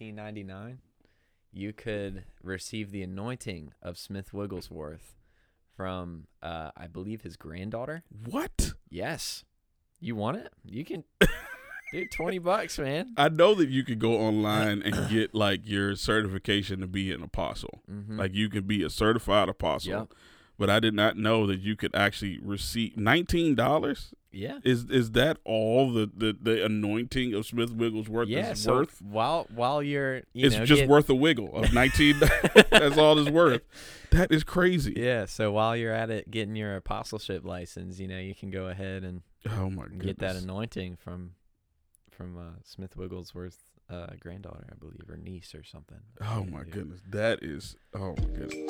1999, you could receive the anointing of Smith Wigglesworth from, uh, I believe, his granddaughter. What? Yes, you want it? You can, dude. Twenty bucks, man. I know that you could go online and get like your certification to be an apostle. Mm-hmm. Like you can be a certified apostle. Yep. But I did not know that you could actually receive nineteen dollars. Yeah, Is is that all the, the, the anointing of Smith Wigglesworth yeah. is So worth? while while you're, you it's know, just worth a wiggle of nineteen. that's all it's worth. That is crazy. Yeah. So while you're at it, getting your apostleship license, you know, you can go ahead and Oh my goodness. get that anointing from from uh, Smith Wigglesworth's uh, granddaughter, I believe, or niece or something. Oh my goodness. That is oh my goodness.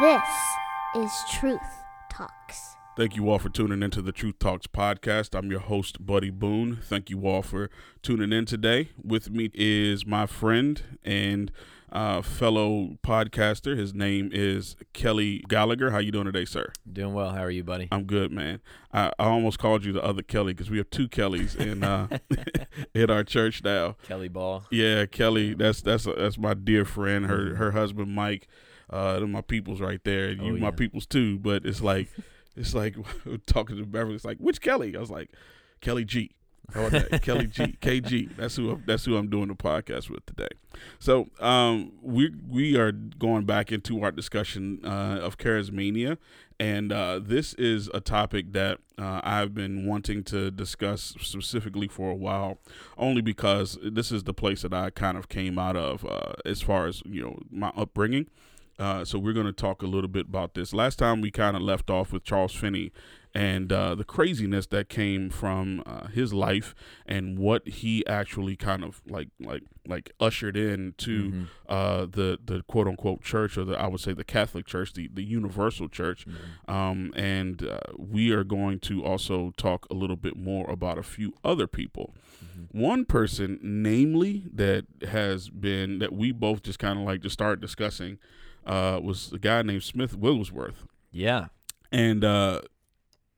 This is Truth Talks. Thank you all for tuning into the Truth Talks podcast. I'm your host, Buddy Boone. Thank you all for tuning in today. With me is my friend and uh, fellow podcaster. His name is Kelly Gallagher. How you doing today, sir? Doing well. How are you, buddy? I'm good, man. I, I almost called you the other Kelly because we have two Kellys in uh, in our church now. Kelly Ball. Yeah, Kelly. That's that's that's my dear friend. Her her husband Mike. Uh, my peoples right there. You Oh, my yeah. peoples too. But it's like it's like talking to Beverly. It's like which Kelly? I was like Kelly G. How about that? Kelly G. KG. That's who I'm, that's who I'm doing the podcast with today. So um, we we are going back into our discussion uh, of charismania, and uh, this is a topic that uh, I've been wanting to discuss specifically for a while, only because this is the place that I kind of came out of uh, as far as you know my upbringing. Uh, so we're going to talk a little bit about this. Last time we kind of left off with Charles Finney and uh, the craziness that came from uh, his life and what he actually kind of like like like ushered in to Mhm. uh, the the quote unquote church or the I would say the Catholic Church, the the universal church. Mhm. Um, and uh, we are going to also talk a little bit more about a few other people. Mhm. One person, namely, that has been that we both just kind of like to start discussing, uh, was a guy named Smith Wigglesworth, Yeah. and uh,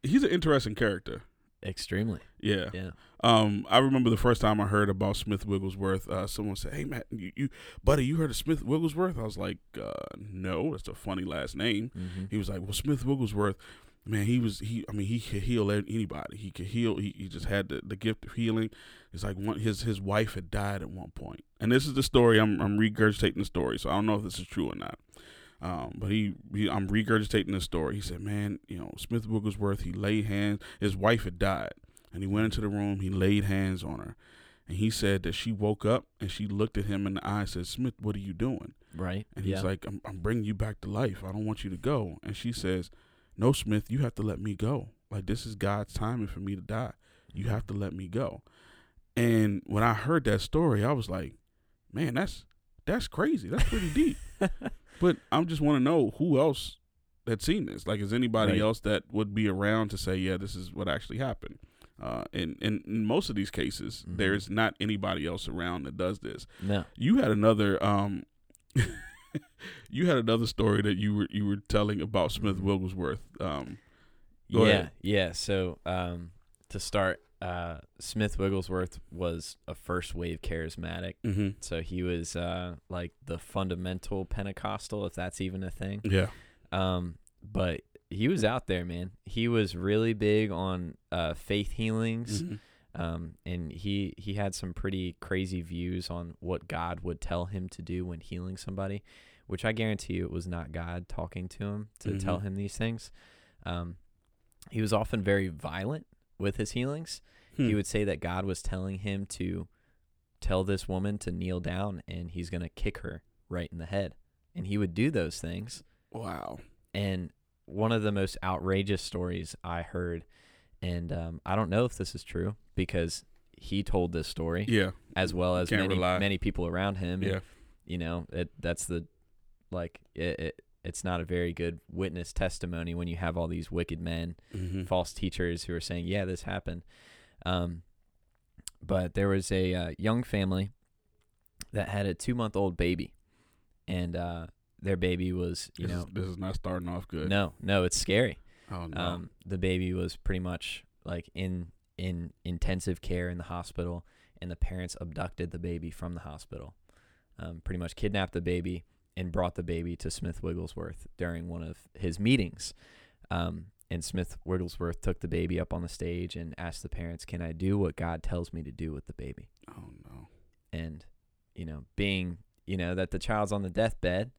he's an interesting character. Extremely. Yeah. Yeah. Um, I remember the first time I heard about Smith Wigglesworth. Uh, someone said, "Hey, Matt, you, you, buddy, you heard of Smith Wigglesworth?" I was like, uh, "No, that's a funny last name." hmm He was like, "Well, Smith Wigglesworth, man, he was he. I mean, he could heal anybody. He could heal. He, he just had the, the gift of healing. It's like one his his wife had died at one point, and this is the story. I'm I'm regurgitating the story, so I don't know if this is true or not. Um, but he, he I'm regurgitating the story. He said, "Man, you know, Smith Wigglesworth. He laid hands. His wife had died, and he went into the room. He laid hands on her." And he said that she woke up and she looked at him in the eye and said, Smith, what are you doing? Right. And he's yeah. like, I'm, I'm bringing you back to life. I don't want you to go. And she says, No, Smith, you have to let me go. Like, this is God's timing for me to die. You have to let me go. And when I heard that story, I was like, Man, that's that's crazy. That's pretty deep. But I just want to know who else had seen this. Like, is anybody Right. else that would be around to say, Yeah, this is what actually happened? Uh, and, and in most of these cases, Mhm. there's not anybody else around that does this no. you had another um you had another story that you were you were telling about Smith. Wigglesworth. Um yeah. ahead. Yeah. So um, to start, uh, Smith Wigglesworth was a first wave charismatic. mhm. So he was uh, like the fundamental Pentecostal, if that's even a thing. yeah. Um, but he was out there, man. He was really big on uh, faith healings. Mhm. Um, and he he had some pretty crazy views on what God would tell him to do when healing somebody, which I guarantee you it was not God talking to him to tell Mhm. him these things. Um, he was often very violent with his healings. He Hmm. would say that God was telling him to tell this woman to kneel down and he's going to kick her right in the head. And he would do those things. Wow. And one of the most outrageous stories I heard, and um, I don't know if this is true because he told this story Yeah. as well as Can't many rely. many people around him. and, Yeah. you know, it that's the like it, it it's not a very good witness testimony when you have all these wicked men, Mhm. false teachers who are saying, "Yeah, this happened." Um, but there was a uh, young family that had a two month old baby, and uh, their baby was, you This, know, is, this is not starting off good. no, no, it's scary. Oh no. Um, the baby was pretty much like in in intensive care in the hospital, and the parents abducted the baby from the hospital. Um, pretty much kidnapped the baby and brought the baby to Smith Wigglesworth during one of his meetings. Um, and Smith Wigglesworth took the baby up on the stage and asked the parents, "Can I do what God tells me to do with the baby?" Oh no. And you know, being you know that the child's on the deathbed,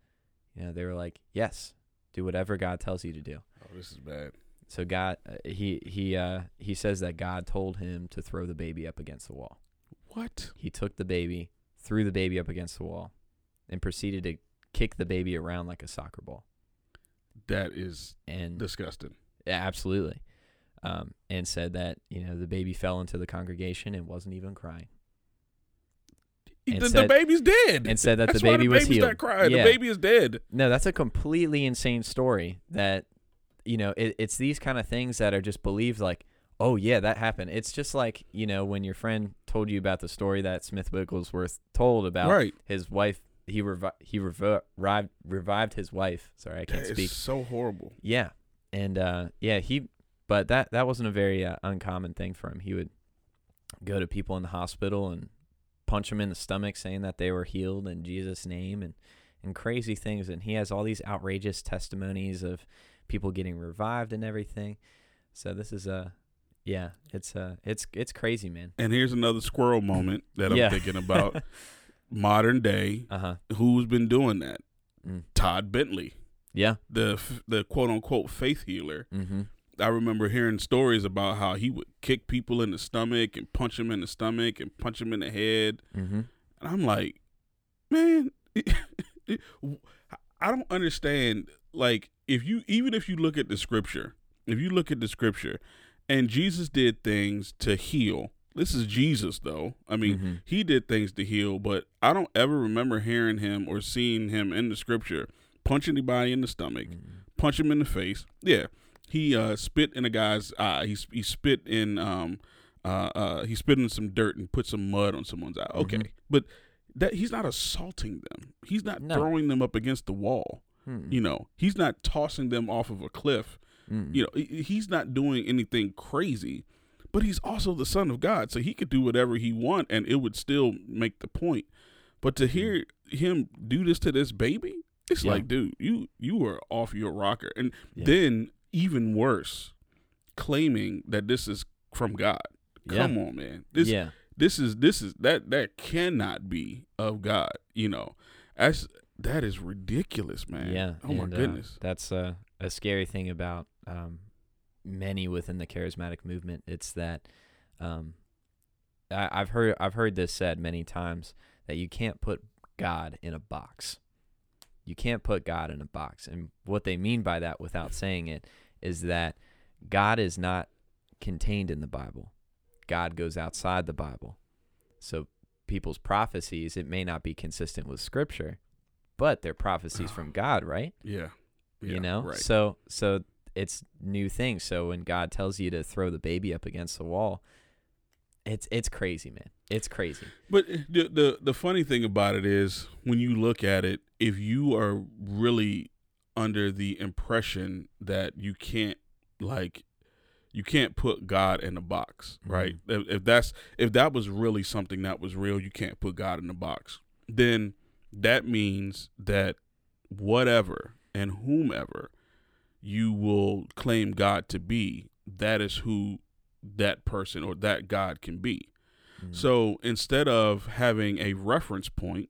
you know, they were like, "Yes, do whatever God tells you to do." Oh, this is bad. So God, uh, he he uh, he says that God told him to throw the baby up against the wall. What? He took the baby, threw the baby up against the wall, and proceeded to kick the baby around like a soccer ball. That is And disgusting. Absolutely. Um, and said that you know the baby fell into the congregation and wasn't even crying, The, And the said- baby's dead. and said that the baby why baby was baby's healed. not crying. Yeah. The baby is dead. No, that's a completely insane story. That you know, it, it's these kind of things that are just believed. Like, oh yeah, that happened. It's just like you know when your friend told you about the story that Smith Wigglesworth told about Right. his wife. He revi- he revi- revived revived his wife. Sorry, I can't That speak. so horrible. Yeah, and uh, yeah, he. But that that wasn't a very uh, uncommon thing for him. He would go to people in the hospital and punch them in the stomach, saying that they were healed in Jesus' name, and and crazy things. And he has all these outrageous testimonies of people getting revived and everything. So this is a, yeah, it's uh it's it's crazy, man. And here's another squirrel moment that I'm Yeah. thinking about. Modern day, Uh huh. who's been doing that? Mm. Todd Bentley, Yeah. the the quote unquote faith healer. Mm-hmm. I remember hearing stories about how he would kick people in the stomach and punch them in the stomach and punch them in the head. Mm-hmm. And I'm like, man, I don't understand. Like, if you, even if you look at the scripture, if you look at the scripture and Jesus did things to heal, this is Jesus, though. I mean, Mhm. he did things to heal, but I don't ever remember hearing him or seeing him in the scripture punch anybody in the stomach, punch him in the face. Yeah, he uh, spit in a guy's eye. He he spit in um uh uh he spit in some dirt and put some mud on someone's eye. Okay, Mhm. but that he's not assaulting them. He's not No. throwing them up against the wall. Mm-mm. You know, he's not tossing them off of a cliff. Mm-mm. You know, he's not doing anything crazy. But he's also the son of God, so he could do whatever he want, and it would still make the point. But to hear him do this to this baby, it's Yeah. like, dude, you you are off your rocker. And Yeah. then even worse, claiming that this is from God. Yeah. Come on, man. This yeah. this is this is that that cannot be of God. You know, that's that is ridiculous, man. Yeah. Oh my and, uh, goodness. that's a a scary thing about um, many within the charismatic movement. It's that um, I, I've heard I've heard this said many times that you can't put God in a box. You can't put God in a box, and what they mean by that, without saying it, is that God is not contained in the Bible. God goes outside the Bible. So people's prophecies, it may not be consistent with Scripture, but they're prophecies from God, right? yeah. Yeah, you know right. so so it's new things so when god tells you to throw the baby up against the wall it's it's crazy man it's crazy But the, the the funny thing about it is when you look at it, if you are really under the impression that you can't like you can't put God in a box, mm-hmm. right? If, if that's if that was really something that was real, you can't put God in a box. Then that means that whatever and whomever you will claim God to be, that is who that person or that God can be. Mm. So instead of having a reference point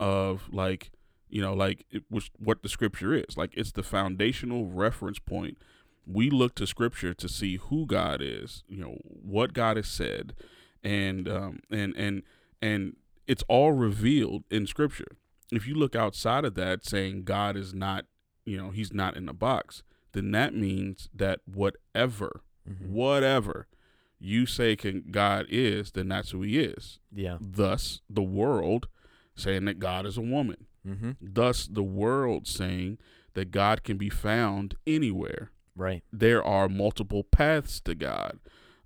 of like, you know, like it was what the scripture is, like it's the foundational reference point. We look to scripture to see who God is, you know, what God has said, and um, and and and it's all revealed in scripture. If you look outside of that, saying God is not, you know, He's not in a box, then that means that whatever, Mhm. whatever you say can God is, then that's who he is. yeah Thus, the world saying that God is a woman. mm-hmm. Thus, the world saying that God can be found anywhere. right There are multiple paths to God.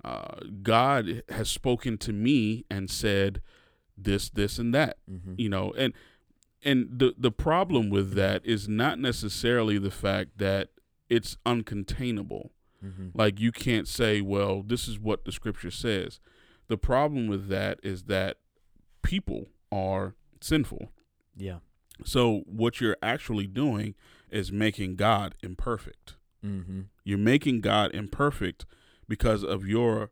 Uh, God has spoken to me and said this, this, and that. mm-hmm. You know, and and the the problem with that is not necessarily the fact that it's uncontainable Mhm. Like you can't say, well, this is what the scripture says. The problem with that is that people are sinful. Yeah. So what you're actually doing is making God imperfect. Mm-hmm. You're making God imperfect because of your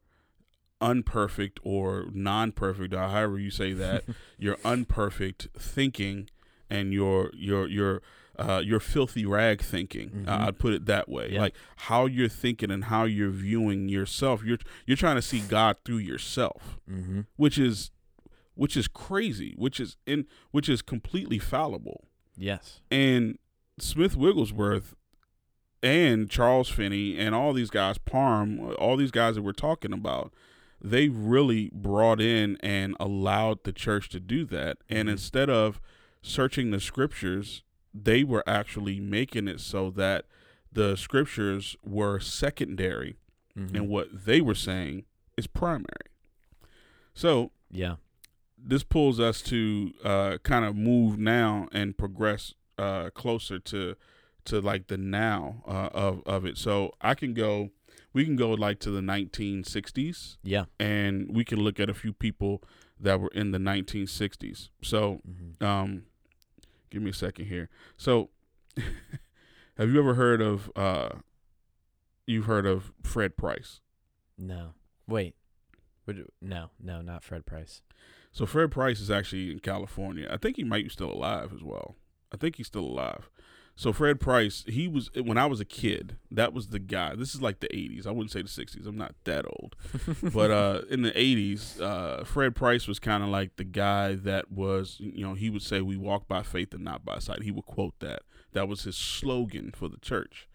unperfect or non-perfect, or however you say that, your unperfect thinking and your your your uh, your filthy rag thinking. Mhm. Uh, I'd put it that way. Yeah. Like how you're thinking and how you're viewing yourself. You're you're trying to see God through yourself, Mm-hmm. which is which is crazy, which is in which is completely fallible. Yes. And Smith Wigglesworth and Charles Finney and all these guys, Parham, all these guys that we're talking about, they really brought in and allowed the church to do that. And Mhm. instead of searching the scriptures, they were actually making it so that the scriptures were secondary Mm-hmm. and what they were saying is primary. So yeah. this pulls us to uh, kind of move now and progress uh, closer to to like the now uh, of of it. So I can go, we can go like to the 1960s, Yeah. and we can look at a few people that were in the 1960s. So Mm-hmm. um, give me a second here. So have you ever heard of uh, you've heard of Fred Price? No. Wait. Would, no. No. Not Fred Price. So Fred Price is actually in California. I think he might be still alive as well. I think he's still alive. So Fred Price, he was when I was a kid. That was the guy. This is like the '80s. I wouldn't say the '60s. I'm not that old, but uh, in the '80s, uh, Fred Price was kind of like the guy that was, you know, he would say, "We walk by faith and not by sight." He would quote that. That was his slogan for the church.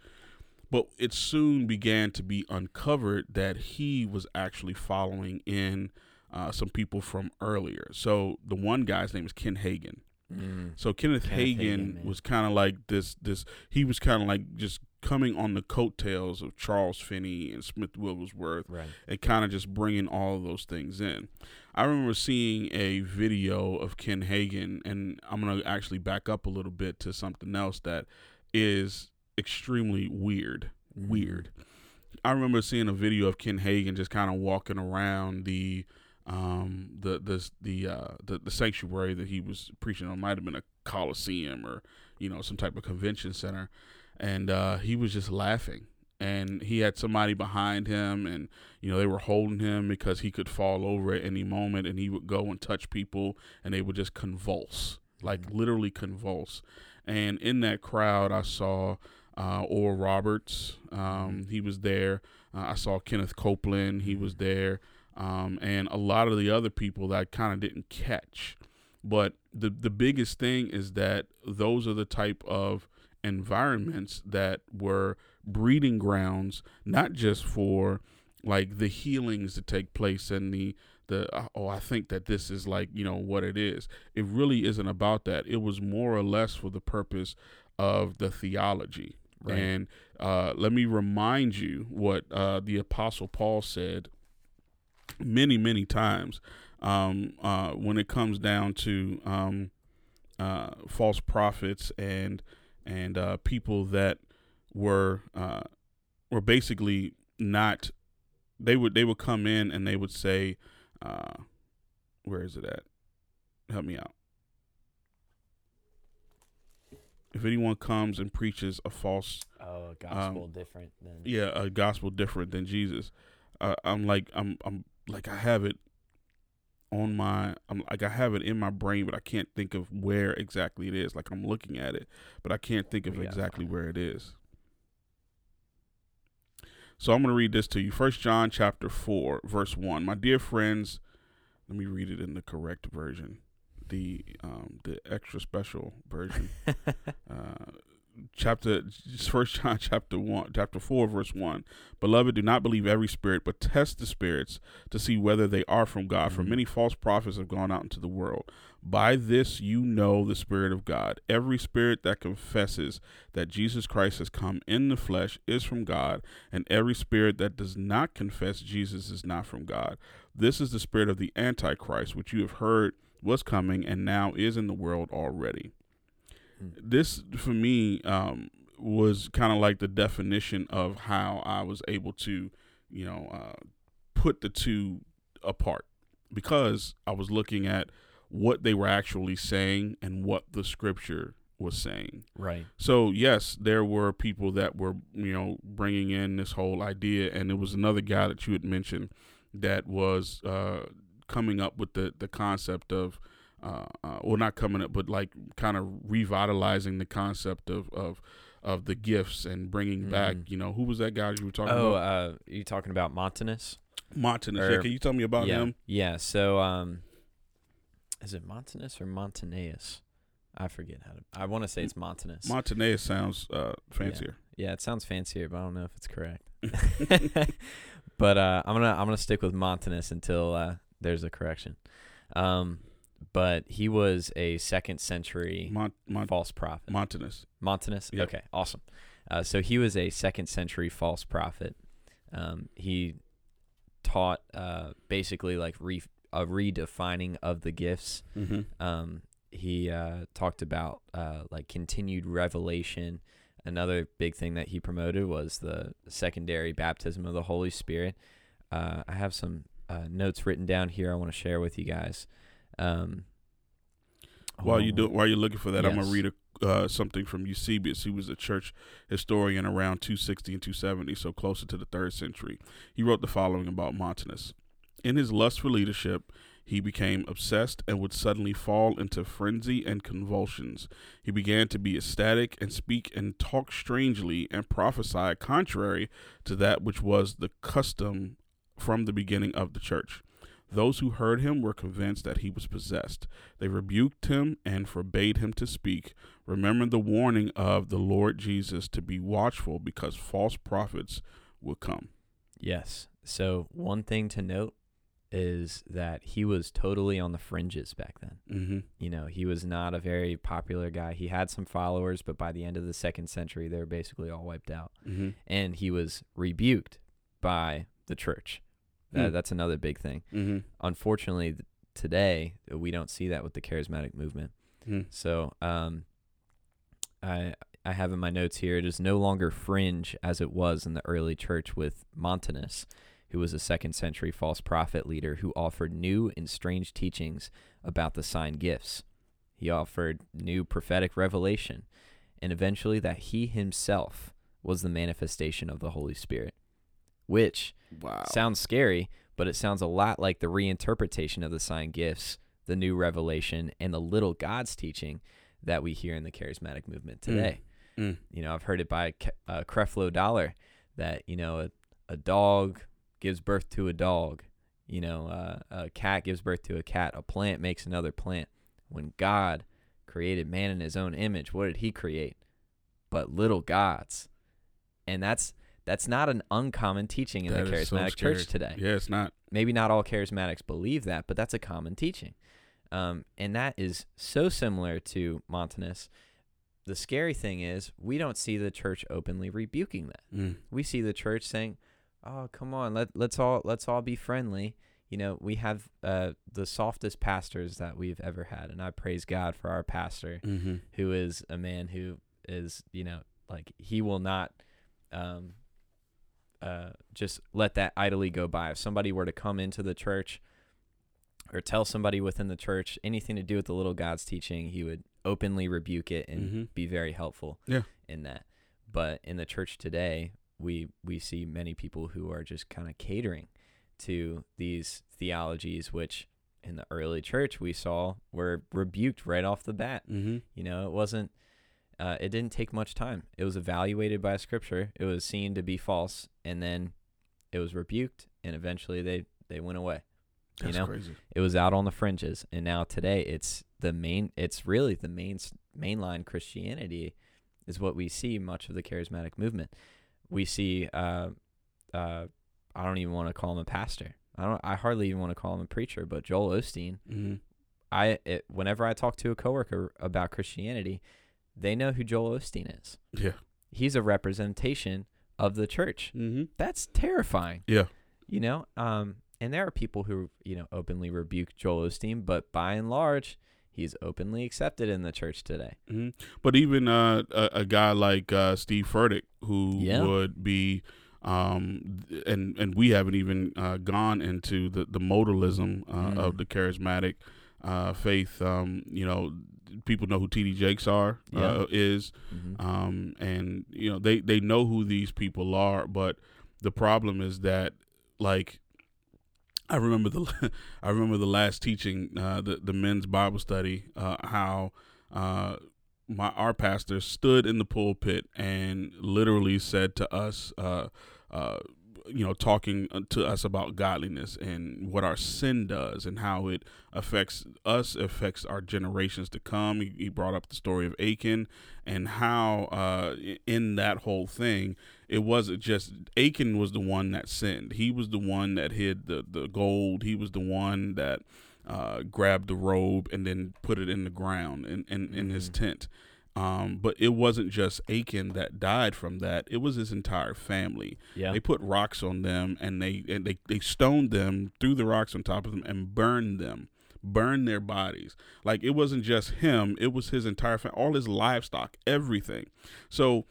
But it soon began to be uncovered that he was actually following in uh, some people from earlier. So the one guy's name is Ken Hagin. Mm. So Kenneth, Kenneth Hagen, Hagin, was kind of like this. This he was kind of like just coming on the coattails of Charles Finney and Smith Wigglesworth, Right. and kind of just bringing all of those things in. I remember seeing a video of Ken Hagin, and I'm gonna actually back up a little bit to something else that is extremely weird. Mm-hmm. Weird. I remember seeing a video of Ken Hagin just kind of walking around the um the the the uh the, the sanctuary that he was preaching on might have been a coliseum or you know some type of convention center. And uh he was just laughing. And he had somebody behind him and you know they were holding him because he could fall over at any moment and he would go and touch people and they would just convulse like Mhm. literally convulse. And in that crowd i saw uh Oral Roberts. Um he was there. Uh, i saw kenneth copeland. He was there um, and a lot of the other people that I kind of didn't catch. But the the biggest thing is that those are the type of environments that were breeding grounds, not just for like the healings to take place and the the oh I think that this is like you know what it is. It really isn't about that. It was more or less for the purpose of the theology. Right. And uh, let me remind you what uh, the Apostle Paul said many, many times um, uh, when it comes down to um, uh, false prophets and and uh, people that were uh, were basically not. They would they would come in and they would say, uh, "Where is it at? Help me out." If anyone comes and preaches a false Oh, gospel different than. yeah a gospel different than jesus uh, i'm like i'm i'm like i have it on my i'm like i have it in my brain but i can't think of where exactly it is. Like i'm looking at it but i can't think of We gotta exactly where it is. So i'm going to read this to you. First john chapter 4 verse 1 my dear friends let me read it in the correct version. The um the extra special version. Uh, chapter first john chapter 1 chapter 4 verse 1 beloved do not believe every spirit but test the spirits to see whether they are from god. For Mhm. many false prophets have gone out into the world. By this you know the spirit of god. Every spirit that confesses that jesus christ has come in the flesh is from god and every spirit that does not confess jesus is not from god. This is the spirit of the antichrist which you have heard was coming and now is in the world already. This for me um was kind of like the definition of how I was able to, you know, uh, put the two apart because I was looking at what they were actually saying and what the scripture was saying. Right. So yes, there were people that were you know bringing in this whole idea, and there was another guy that you had mentioned that was uh, coming up with the the concept of. Uh, uh, well, not coming up, but like kind of revitalizing the concept of, of of the gifts and bringing back. Mhm. You know, who was that guy you were talking Oh, about? Oh, uh, you talking about Montanus? Montanus. or- yeah, can you tell me about yeah. him? Yeah. So, um, is it Montanus or Montanus? I forget how to. I want to say it's Montanus. Montanus sounds uh, fancier. yeah, it sounds fancier, but I don't know if it's correct. but uh, I'm gonna I'm gonna stick with Montanus until uh, there's a correction. Um, but he was a second century Mont, Mont, false prophet. Montanus. Montanus. Yep. Okay, awesome. Uh, so he was a second century false prophet. Um, he taught uh, basically like re- a redefining of the gifts. Mm-hmm. Um, he uh, talked about uh, like continued revelation. Another big thing that he promoted was the secondary baptism of the Holy Spirit. Uh, I have some uh, notes written down here I want to share with you guys. Um, While you do while you're looking for that, I'm gonna read a, uh, something from Eusebius. He was a church historian around 260 and 270, so closer to the third century. He wrote the following about Montanus: In his lust for leadership, he became obsessed and would suddenly fall into frenzy and convulsions. He began to be ecstatic and speak and talk strangely and prophesy contrary to that which was the custom from the beginning of the church. Those who heard him were convinced that he was possessed. They rebuked him and forbade him to speak, remembering the warning of the Lord Jesus to be watchful because false prophets would come. Yes. So one thing to note is that he was totally on the fringes back then. Mm-hmm. You know, he was not a very popular guy. He had some followers, but by the end of the second century, they were basically all wiped out. Mm-hmm. And he was rebuked by the church. Hmm. That's another big thing. Mm-hmm. Unfortunately, th- today we don't see that with the charismatic movement. Mm-hmm. So, um, I I have in my notes here. It is no longer fringe as it was in the early church with Montanus, who was a second century false prophet leader who offered new and strange teachings about the sign gifts. He offered new prophetic revelation, and eventually that he himself was the manifestation of the Holy Spirit, which Wow. sounds scary, but it sounds a lot like the reinterpretation of the sign gifts, the new revelation, and the little God's teaching that we hear in the charismatic movement today. Mm. You know, I've heard it by uh, Creflo Dollar that you know a, a dog gives birth to a dog. You know, uh, a cat gives birth to a cat. A plant makes another plant. When God created man in His own image, what did He create? But little gods, and that's that's not an uncommon teaching in That the is so charismatic church today Yeah, it's not. maybe not all charismatics believe that, but that's a common teaching. Um, and that is so similar to Montanus. The scary thing is, we don't see the church openly rebuking that. Mm. We see the church saying, "Oh, come on, let let's all let's all be friendly." You know, we have uh, the softest pastors that we've ever had, and I praise God for our pastor, Mm-hmm. who is a man who is, you know, like he will not um, uh, just let that idly go by. If somebody were to come into the church or tell somebody within the church anything to do with the little God's teaching, he would openly rebuke it and Mhm. be very helpful Yeah. in that. But in the church today, we we see many people who are just kind of catering to these theologies, which in the early church we saw were rebuked right off the bat. Mm-hmm. You know, it wasn't. Uh, it didn't take much time. It was evaluated by Scripture. It was seen to be false, and then it was rebuked, and eventually they they went away. That's know? crazy. It was out on the fringes, and now today it's the main. It's really the main mainline Christianity is what we see much of the charismatic movement. We see. Uh, uh, I don't even want to call him a pastor. I don't. I hardly even want to call him a preacher. But Joel Osteen, Mm-hmm. I it, whenever I talk to a coworker about Christianity, they know who Joel Osteen is. Yeah. He's a representation of the church. Mm-hmm. That's terrifying. Yeah. You know, um, and there are people who you know openly rebuke Joel Osteen, but by and large, he's openly accepted in the church today. hmm But even uh, a, a guy like uh, Steve Furtick, who Yeah. would be, um, and and we haven't even uh, gone into the the modalism uh, Mm. of the charismatic uh, faith. Um, you know, people know who T.D. Jakes are Yeah. uh, is, hmm um, and you know they they know who these people are. But the problem is that like. I remember the I remember the last teaching, uh, the the men's Bible study, uh, how uh, my our pastor stood in the pulpit and literally said to us, uh, uh, you know, talking to us about godliness and what our sin does and how it affects us, affects our generations to come. He, he brought up the story of Achan and how uh, in that whole thing, it wasn't just Achan was the one that sinned. He was the one that hid the the gold. He was the one that uh, grabbed the robe and then put it in the ground in, in, in his Mhm. tent. Um, but it wasn't just Achan that died from that; it was his entire family. Yeah. They put rocks on them and they and they they stoned them, threw the rocks on top of them, and burned them, burned their bodies. Like it wasn't just him; it was his entire family, all his livestock, everything. So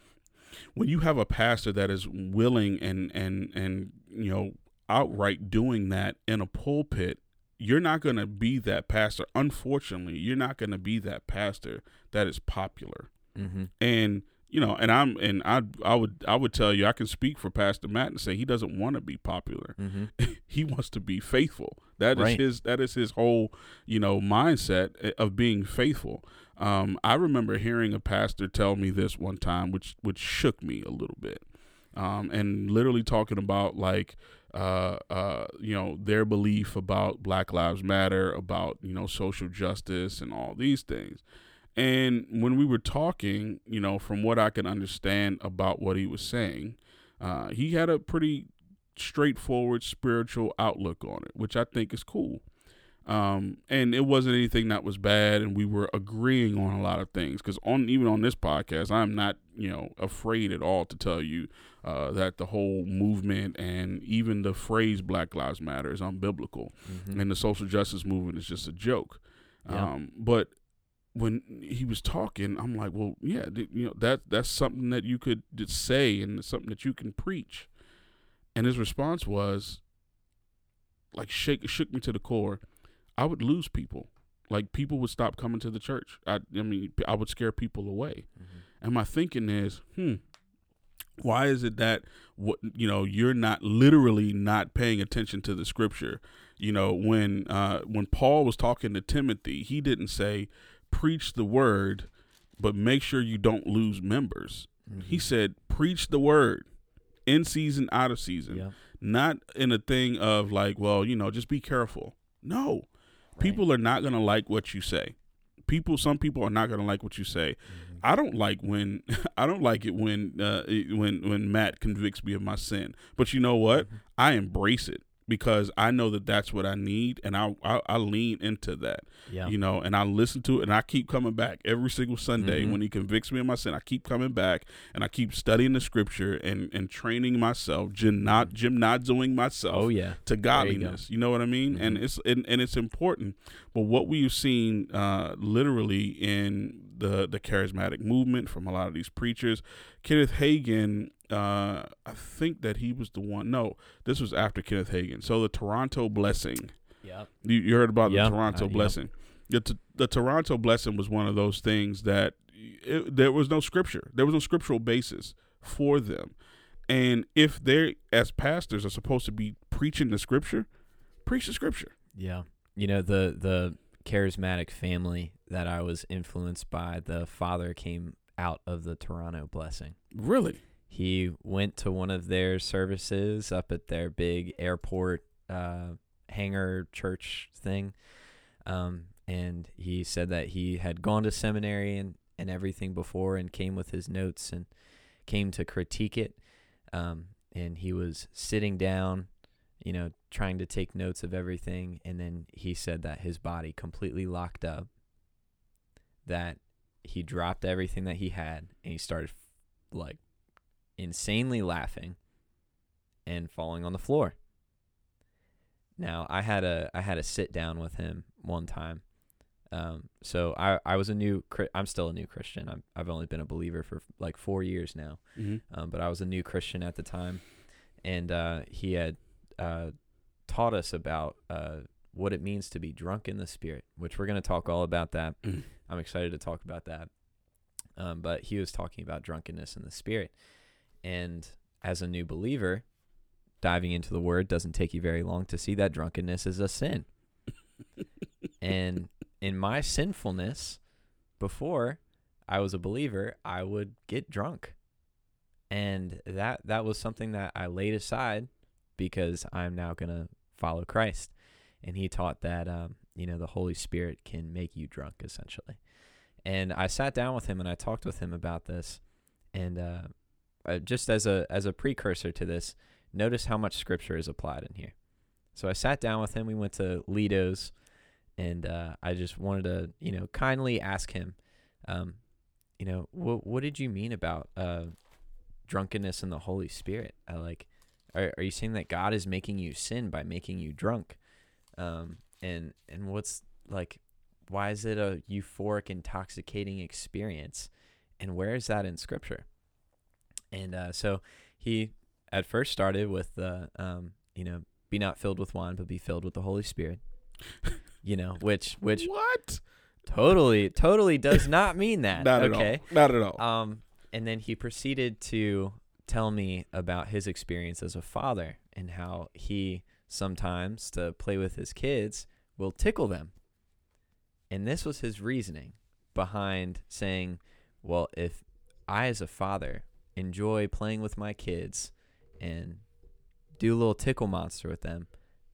when you have a pastor that is willing and and and you know outright doing that in a pulpit you're not going to be that pastor unfortunately you're not going to be that pastor that is popular. Hmm and you know and i'm and i i would i would tell you i can speak for pastor matt and say he doesn't want to be popular. Hmm he wants to be faithful. That is Right. his that is his whole you know mindset eh, of being faithful. Um i remember hearing a pastor tell me this one time which which shook me a little bit. Um and literally talking about like uh uh you know their belief about black lives matter about you know social justice and all these things and when we were talking you know from what i can understand about what he was saying uh he had a pretty straightforward spiritual outlook on it, which I think is cool. Um, and it wasn't anything that was bad, and we were agreeing on a lot of things. Because on even on this podcast, I'm not you know afraid at all to tell you uh, that the whole movement and even the phrase Black Lives Matter is unbiblical, hmm and the social justice movement is just a joke. Yeah. Um, but when he was talking, I'm like, well, yeah, you know that that's something that you could say, and something that you can preach. And his response was, like, shake shook me to the core. I would lose people. Like people would stop coming to the church. I, I mean, I would scare people away. And my thinking is, hmm, why is it that what you know you're not literally not paying attention to the scripture? You know, when uh, when Paul was talking to Timothy, he didn't say preach the word, but make sure you don't lose members. He Mhm. said preach the word in season, out of season, Yeah. not in a thing of like, well, you know, just be careful. No, Right. people are not gonna like what you say. People, some people are not gonna like what you say. Mhm. I don't like when I don't like it when uh, when when Matt convicts me of my sin. But you know what? Mhm. I embrace it because I know that that's what I need, and I I, I lean into that. Yeah. You know, and I listen to it, and I keep coming back every single Sunday Mhm. when he convicts me of my sin. I keep coming back, and I keep studying the scripture and and training myself, gymnot gymnazoing myself oh yeah. to There you go. godliness. You, know what I mean? And Mhm. it's and, and it's important. But what we've seen uh, literally in the the charismatic movement from a lot of these preachers, Kenneth Hagin. Uh, I think that he was the one. No, this was after Kenneth Hagin. So the Toronto Blessing. Yeah. You, you heard about Yeah, the Toronto uh. Blessing. The, t- the Toronto Blessing was one of those things that it, there was no scripture. There was no scriptural basis for them. And if they, as pastors, are supposed to be preaching the scripture, preach the scripture. Yeah. You know the the charismatic family that I was influenced by, the father came out of the Toronto blessing. Really? He went to one of their services up at their big airport uh, hangar church thing. Um, and he said that he had gone to seminary and, and everything before and came with his notes and came to critique it. Um, and he was sitting down, you know, trying to take notes of everything. And then he said that his body completely locked up, that he dropped everything that he had and he started like insanely laughing and falling on the floor. Now I had a I had a sit down with him one time, Um, so I, I was a new, I'm still a new Christian. I'm, I've only been a believer for like four years now. hmm Um, but I was a new Christian at the time, and uh, he had uh, taught us about uh, what it means to be drunk in the Spirit, which we're going to talk all about that. Mhm. I'm excited to talk about that. Um, but he was talking about drunkenness in the Spirit, and as a new believer, diving into the Word doesn't take you very long to see that drunkenness is a sin. and in my sinfulness, before I was a believer, I would get drunk. And that that was something that I laid aside because I'm now gonna follow Christ, and he taught that um, you know the Holy Spirit can make you drunk essentially, and I sat down with him and I talked with him about this, and uh, uh, just as a as a precursor to this, notice how much Scripture is applied in here. So I sat down with him. We went to Lido's, and uh, I just wanted to you know kindly ask him, um, you know, what what did you mean about uh, drunkenness in the Holy Spirit. I like are are you saying that God is making you sin by making you drunk? Um and and what's like why is it a euphoric intoxicating experience? And where is that in scripture? And uh so he at first started with the um you know be not filled with wine but be filled with the Holy Spirit. you know, which which what? totally totally does not mean that. Not at okay. all. Not at all. Um, and then he proceeded to tell me about his experience as a father and how he sometimes, to play with his kids, will tickle them. And this was his reasoning behind saying, well, if I, as a father, enjoy playing with my kids and do a little tickle monster with them,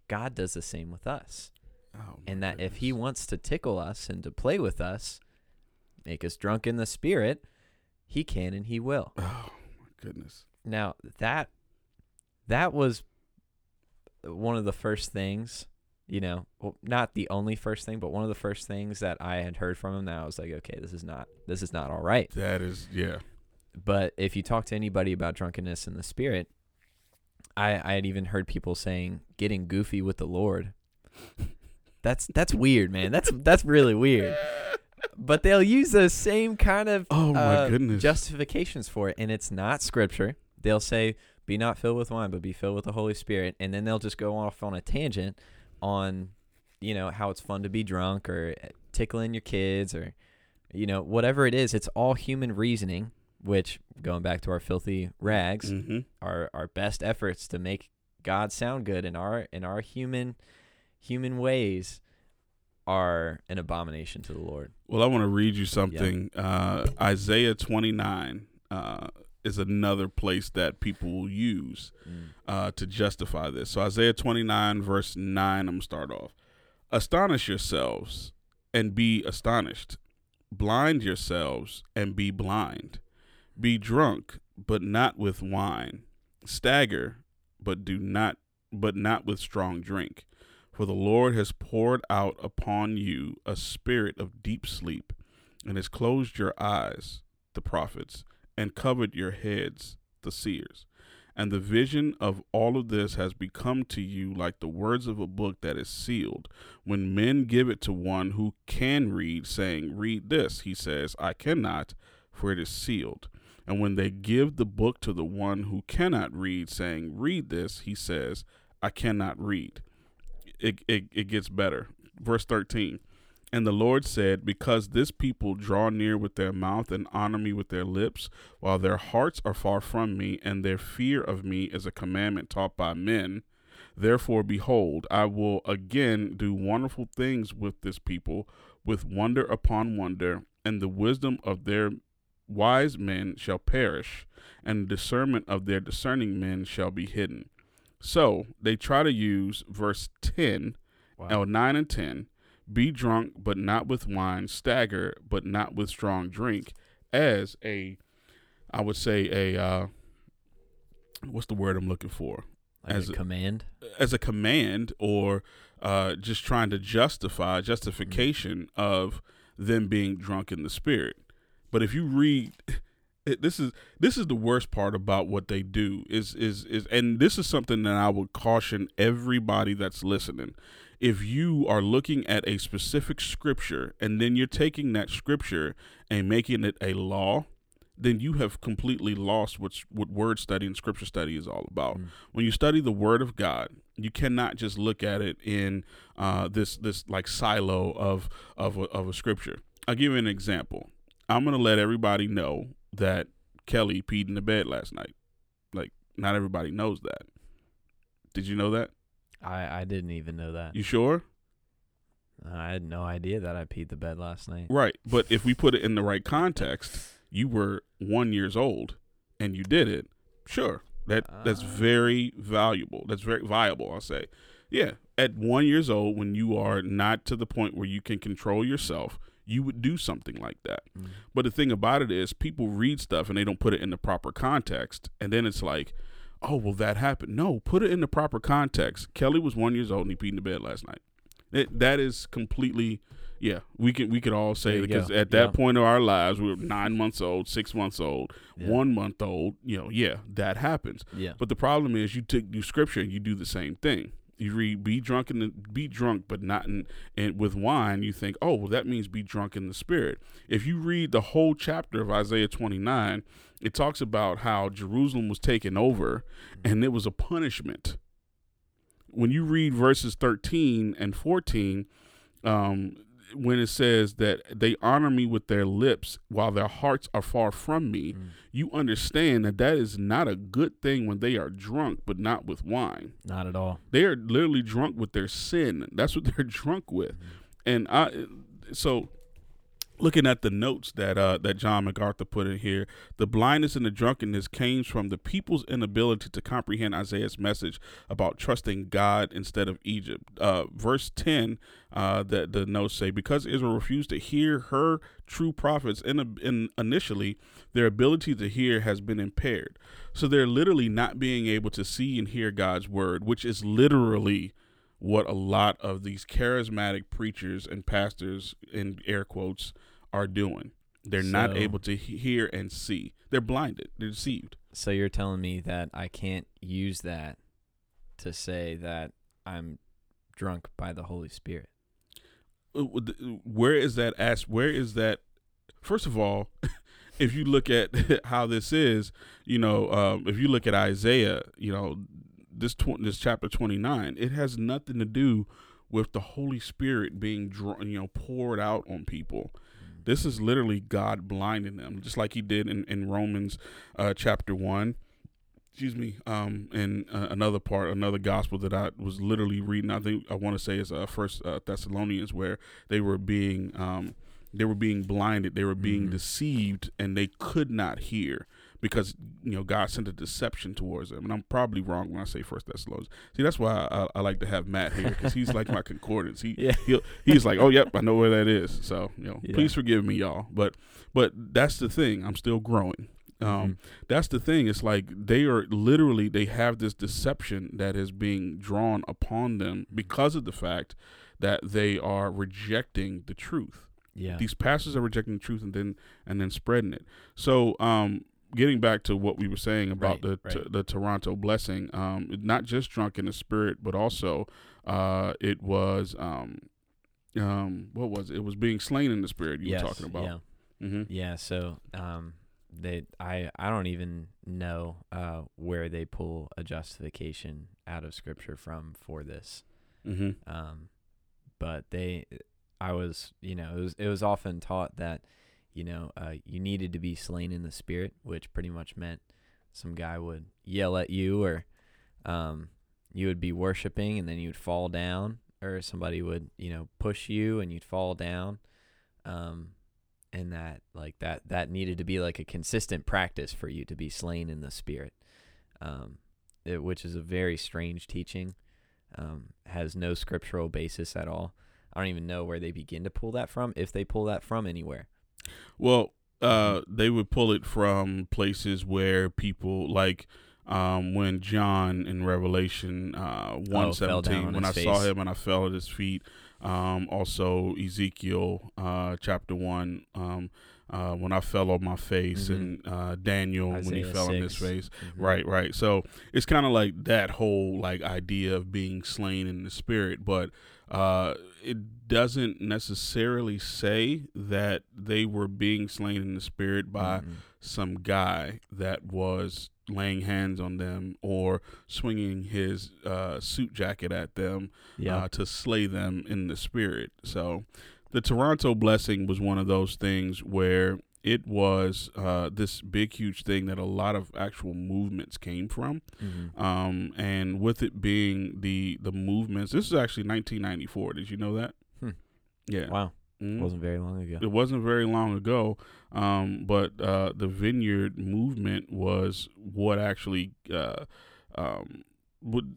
God does the same with us. Oh, And that if he wants to tickle us and to play with us, make us drunk in the spirit, he can and he will. Oh my goodness. Now that that was one of the first things, you know, well, not the only first thing, but one of the first things that I had heard from him. That I was like, okay, this is not this is not all right. That is yeah. But if you talk to anybody about drunkenness in the spirit, I I had even heard people saying getting goofy with the Lord. That's that's weird, man. That's that's really weird. But they'll use those same kind of Oh my uh, goodness. justifications for it, and it's not scripture. They'll say, "Be not filled with wine, but be filled with the Holy Spirit," and then they'll just go off on a tangent on, you know, how it's fun to be drunk or uh, tickling your kids or, you know, whatever it is. It's all human reasoning. Which, going back to our filthy rags, hmm our our best efforts to make God sound good in our in our human human ways are an abomination to the Lord. Well, I want to read you something. Uh, Isaiah 29 uh, is another place that people will use uh, to justify this. So, Isaiah 29, verse 9, I'm going to start off. Astonish yourselves and be astonished. Blind yourselves and be blind. Be drunk, but not with wine. Stagger, but do not, but not with strong drink. For the Lord has poured out upon you a spirit of deep sleep, and has closed your eyes, the prophets, and covered your heads, the seers. And the vision of all of this has become to you like the words of a book that is sealed. When men give it to one who can read, saying, Read this, he says, I cannot, for it is sealed. And when they give the book to the one who cannot read, saying, Read this, he says, I cannot read. It, it, it gets better. Verse 13. And the Lord said, Because this people draw near with their mouth and honor me with their lips, while their hearts are far from me, and their fear of me is a commandment taught by men. Therefore, behold, I will again do wonderful things with this people, with wonder upon wonder, and the wisdom of their wise men shall perish, and the discernment of their discerning men shall be hidden. So they try to use verse 10, Wow. or 9 and 10 be drunk, but not with wine, stagger, but not with strong drink, as a, I would say, a, uh, what's the word I'm looking for? like as a a- command. as a command or uh, just trying to justify justification of them being drunk in the spirit. But if you read, it, this is this is the worst part about what they do is is is, and this is something that I would caution everybody that's listening. if you are looking at a specific scripture and then you're taking that scripture and making it a law, then you have completely lost what's what word study and scripture study is all about. Mm. When you study the word of God, you cannot just look at it in uh, this this like silo of of a, of a scripture. I'll give you an example. I'm gonna let everybody know that Kelly peed in the bed last night. Like not everybody knows that. Did you know that? I I didn't even know that. You sure? I had no idea that I peed the bed last night. Right. But if we put it in the right context, you were one years old and you did it. Sure. That that's Ah. very valuable. That's very viable, I'll say. Yeah. At one years old, when you are not to the point where you can control yourself, you would do something like that. Mm. But the thing about it is people read stuff and they don't put it in the proper context. And then it's like, oh, well, that happened. No, put it in the proper context. Kelly was one years old and he peed in the bed last night. It, that is completely, yeah. We can we could all say because go. at that Yeah. point of our lives, we were nine months old, six months old, Yeah. one month old. You know, yeah, that happens. Yeah. But the problem is, you take do scripture and you do the same thing. You read, "Be drunk in the, be drunk, but not in, and with wine." You think, "Oh, well, that means be drunk in the spirit." If you read the whole chapter of Isaiah twenty nine, it talks about how Jerusalem was taken over, and it was a punishment. When you read verses thirteen and fourteen, um, when it says that they honor me with their lips while their hearts are far from me, Mm. you understand that that is not a good thing when they are drunk, but not with wine. Not at all. They are literally drunk with their sin. That's what they're drunk with. And I, so looking at the notes that uh, that John MacArthur put in here, the blindness and the drunkenness came from the people's inability to comprehend Isaiah's message about trusting God instead of Egypt. Uh, verse ten, uh, that the notes say, because Israel refused to hear her true prophets, in, in initially their ability to hear has been impaired. So they're literally not being able to see and hear God's word, which is literally what a lot of these charismatic preachers and pastors in air quotes are doing. They're not able to hear and see. They're blinded. They're deceived. So you're telling me that I can't use that to say that I'm drunk by the Holy Spirit. Uh, th- Where is that as where is that first of all, if you look at how this is, you know, um, if you look at Isaiah, you know, this tw- this chapter 29, it has nothing to do with the Holy Spirit being drawn, you know, poured out on people. This is literally God blinding them, just like He did in in Romans uh, chapter one. Excuse me. Um, and uh, another part, another gospel that I was literally reading. I think I want to say is uh, First uh, Thessalonians, where they were being um, they were being blinded, they were being Mhm. deceived, and they could not hear because you know God sent a deception towards them. And I'm probably wrong when I say First Thessalonians. See, that's why I, I like to have Matt here because he's like my concordance. He Yeah. he'll, he's like, oh, yep, I know where that is. So you know, Yeah. please forgive me, y'all. But but that's the thing. I'm still growing. Um, Mhm. that's the thing. It's like they are literally they have this deception that is being drawn upon them because of the fact that they are rejecting the truth. Yeah. These pastors are rejecting the truth and then and then spreading it. So um getting back to what we were saying about Right, the right. the Toronto blessing, um not just drunk in the spirit, but also uh it was um um what was it? It was being slain in the spirit you yes, were talking about. Yeah. Mm-hmm. Yeah, so um they I I don't even know uh where they pull a justification out of scripture from for this. Mm-hmm. Um but they I was, you know, it was it was often taught that you know, uh you needed to be slain in the spirit, which pretty much meant some guy would yell at you or um you would be worshiping and then you'd fall down or somebody would, you know, push you and you'd fall down. Um and that like that that needed to be like a consistent practice for you to be slain in the spirit. Um it, which is a very strange teaching um has no scriptural basis at all. I don't even know where they begin to pull that from if they pull that from anywhere Well, uh, Mm-hmm. they would pull it from places where people like um, when John in Revelation uh, one Oh, seventeen, on when I his saw him and I fell at his feet. Um, also Ezekiel uh, chapter one, um, uh, when I fell on my face, Mhm. and uh, Daniel when he Isaiah fell on his 6. face. Mhm. Right, right. So it's kind of like that whole like idea of being slain in the spirit, but uh, it doesn't necessarily say that they were being slain in the spirit by Mhm. some guy that was laying hands on them or swinging his uh, suit jacket at them Yeah. uh, to slay them in the spirit. So the Toronto blessing was one of those things where it was uh, this big, huge thing that a lot of actual movements came from. Mhm. Um, and with it being the the movements, this is actually 1994. Did you know that? Yeah. Wow. Mhm. Wasn't very long ago. It wasn't very long ago, um, but uh, the vineyard movement was what actually. Uh, um,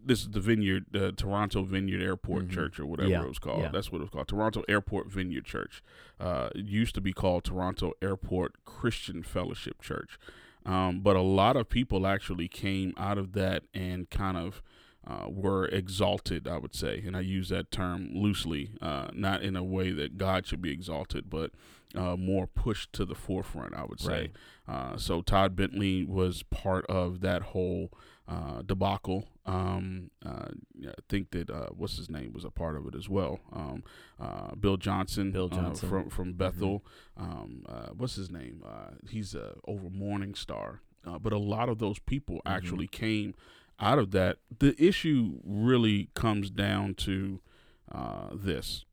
this is the vineyard, the Toronto Vineyard Airport Mhm. Church, or whatever Yeah, it was called. yeah. That's what it was called. Toronto Airport Vineyard Church. Uh, it used to be called Toronto Airport Christian Fellowship Church. Um, but a lot of people actually came out of that and kind of uh, were exalted, I would say. And I use that term loosely, uh, not in a way that God should be exalted, but uh, more pushed to the forefront, I would say. Right. Uh, so Todd Bentley was part of that whole uh, debacle. Um, uh, I think that uh, what's his name was a part of it as well. Um, uh, Bill Johnson, Bill Johnson. from from Bethel. Um, uh, what's his name? Uh, he's uh, over Morning Star. Uh, but a lot of those people Mhm. actually came out of that. The issue really comes down to uh, this.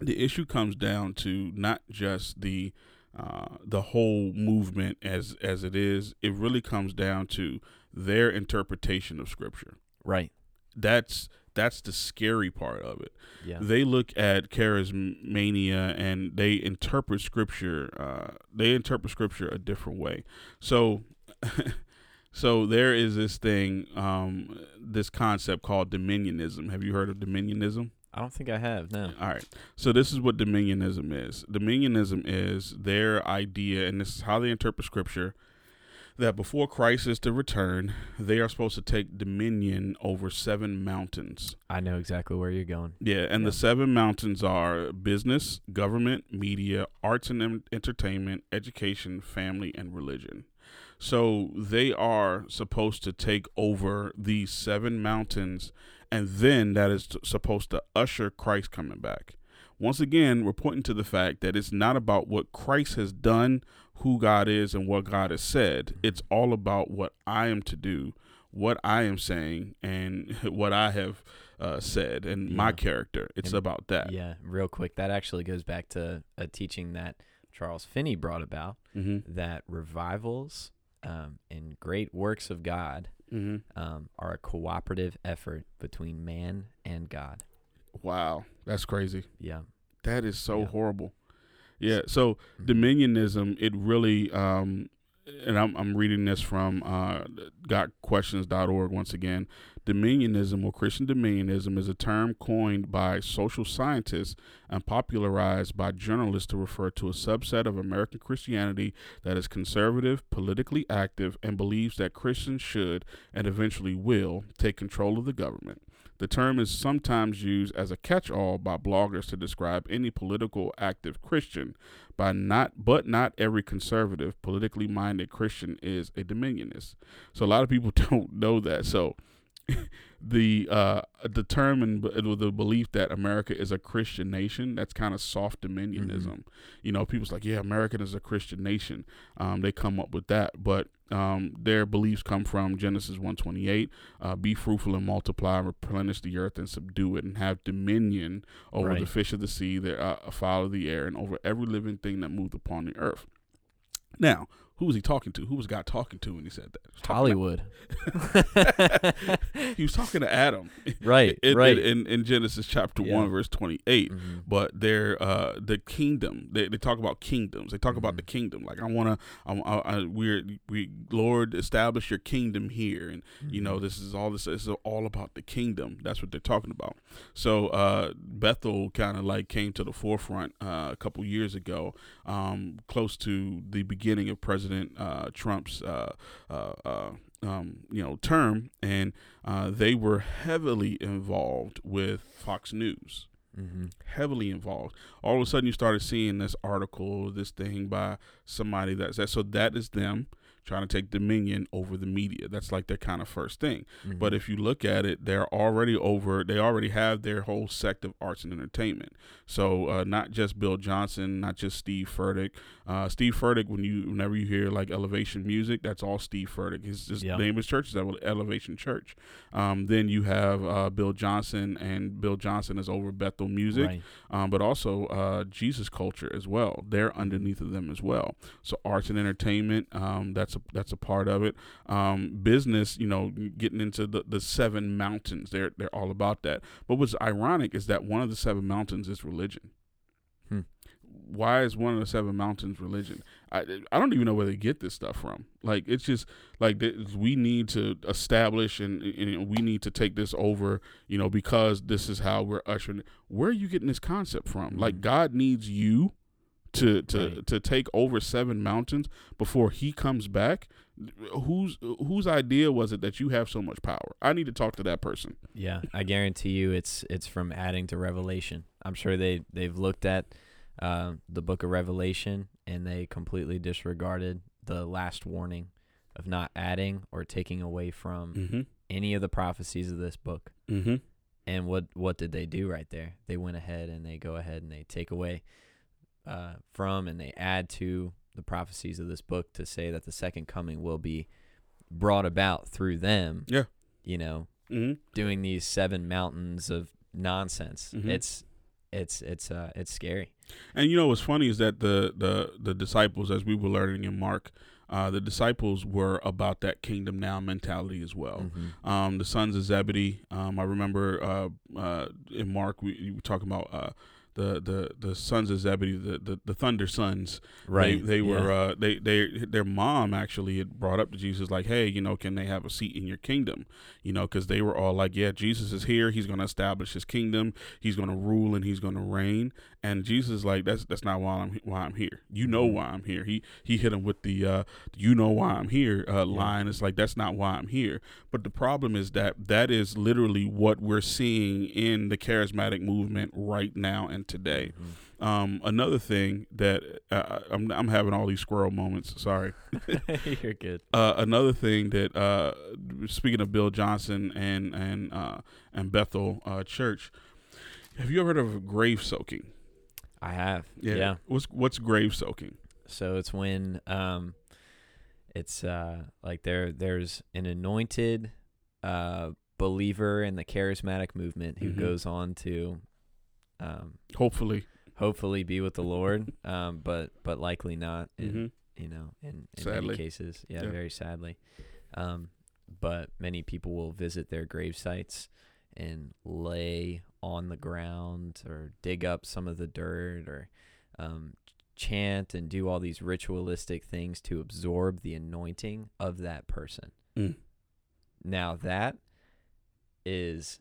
The issue comes down to not just the uh, the whole movement as as it is. It really comes down to their interpretation of Scripture. Right. That's that's the scary part of it. Yeah. They look at charismania and they interpret Scripture. Uh, they interpret Scripture a different way. So. So there is this thing, um, this concept called dominionism. Have you heard of dominionism? I don't think I have. No. All right. So this is what dominionism is. Dominionism is their idea, and this is how they interpret scripture, that before Christ is to return, they are supposed to take dominion over seven mountains. I know exactly where you're going. Yeah, and Yeah. the seven mountains are business, government, media, arts and entertainment, education, family, and religion. So they are supposed to take over these seven mountains, and then that is t- supposed to usher Christ coming back. Once again, we're pointing to the fact that it's not about what Christ has done, who God is, and what God has said. It's all about what I am to do, what I am saying, and what I have uh, said, and my character. It's And- about that. Yeah. Real quick, that actually goes back to a teaching that Charles Finney brought about Mm-hmm. that revivals um, and great works of God Mm-hmm. um, are a cooperative effort between man and God. Wow, that's crazy. Yeah. That is so Yeah. horrible. Yeah. So Mhm. dominionism, it really, um, and I'm, I'm reading this from uh, gotquestions.org once again. Dominionism or Christian dominionism is a term coined by social scientists and popularized by journalists to refer to a subset of American Christianity that is conservative, politically active, and believes that Christians should and eventually will take control of the government. The term is sometimes used as a catch-all by bloggers to describe any political active Christian, by not but not every conservative, politically minded Christian is a dominionist. So a lot of people don't know that. So the uh the term and the belief that America is a Christian nation, that's kind of soft dominionism. You know, people's like, yeah, America is a Christian nation. Um, they come up with that, but um, their beliefs come from Genesis one twenty eight. Uh, be fruitful and multiply, replenish the earth and subdue it, and have dominion over the fish of the sea, the uh, fowl of the air, and over every living thing that moved upon the earth. Now, who was he talking to? Who was God talking to when he said that? He Hollywood. he was talking to Adam. right. in, right. in, in Genesis chapter Yeah. one, verse twenty eight. Mhm. But they're uh, the kingdom. They, they talk about kingdoms. They talk about Mhm. the kingdom. Like I want to, I, I, I, we're we Lord establish your kingdom here, and you know Mhm. this is all this, this is all about the kingdom. That's what they're talking about. So uh, Bethel kind of like came to the forefront uh, a couple years ago, um, close to the beginning of President uh, Trump's. Uh, uh, uh, um, you know, term, and uh, they were heavily involved with Fox News Mhm. heavily involved. All of a sudden, you started seeing this article, this thing by somebody that said, so that is them trying to take dominion over the media. That's like their kind of first thing. Mhm. But if you look at it, they're already over. They already have their whole sect of arts and entertainment. So uh, not just Bill Johnson, not just Steve Furtick. Uh, Steve Furtick, when you whenever you hear like Elevation Music, that's all Steve Furtick. His, his Yeah. name his church is Ele- Elevation Church. Um, then you have uh, Bill Johnson, and Bill Johnson is over Bethel Music Right. um, but also uh, Jesus culture as well. They're underneath of them as well. So arts and entertainment, um, that's a that's a part of it. Um, business, you know, getting into the, the seven mountains, they're they're all about that. But what's ironic is that one of the seven mountains is religion. Hmm. Why is one of the seven mountains religion? I I don't even know where they get this stuff from. Like it's just like th- we need to establish and, and we need to take this over. You know, because this is how we're ushering. Where are you getting this concept from? Like Mhm. God needs you to to Right. to take over seven mountains before He comes back. Whose whose idea was it that you have so much power? I need to talk to that person. Yeah, I guarantee you, it's it's from adding to Revelation. I'm sure they they've looked at uh, the book of Revelation and they completely disregarded the last warning of not adding or taking away from Mm-hmm. any of the prophecies of this book. Mm-hmm. And what what did they do right there? They went ahead and they go ahead and they take away uh, from and they add to the prophecies of this book to say that the second coming will be brought about through them. Yeah. You know, Mm-hmm. doing these seven mountains of nonsense. Mhm. It's it's it's uh it's scary. And you know what's funny is that the the the disciples, as we were learning in Mark, uh, the disciples were about that kingdom now mentality as well. Mhm. Um, the sons of Zebedee. Um, I remember uh, uh, in Mark we, you were talking about uh, the the the sons of Zebedee, the the, the Thunder sons. Right. They, they were Yeah. uh, they they their mom actually had brought up to Jesus like, hey, you know, can they have a seat in your kingdom? You know, because they were all like, yeah, Jesus is here. He's going to establish his kingdom. He's going to rule and he's going to reign. And Jesus is like, that's that's not why I'm why I'm here. You know Mhm. why I'm here. He he hit him with the uh, you know why I'm here uh, line. It's like that's not why I'm here. But the problem is that that is literally what we're seeing in the charismatic movement right now and today. Mhm. Um, another thing that uh, I'm, I'm having all these squirrel moments. Sorry. You're good. Uh, another thing that uh, speaking of Bill Johnson and and uh, and Bethel uh, Church, have you ever heard of grave soaking? I have. Yeah. What's what's grave soaking? So it's when um it's uh like there there's an anointed uh believer in the charismatic movement who Mhm. goes on to um Hopefully. hopefully be with the Lord um but but likely not in hmm you know, in, in Sadly. many cases. Yeah, Yeah. very sadly. Um, but many people will visit their grave sites and lay on the ground or dig up some of the dirt or um, chant and do all these ritualistic things to absorb the anointing of that person. Mm. Now, that is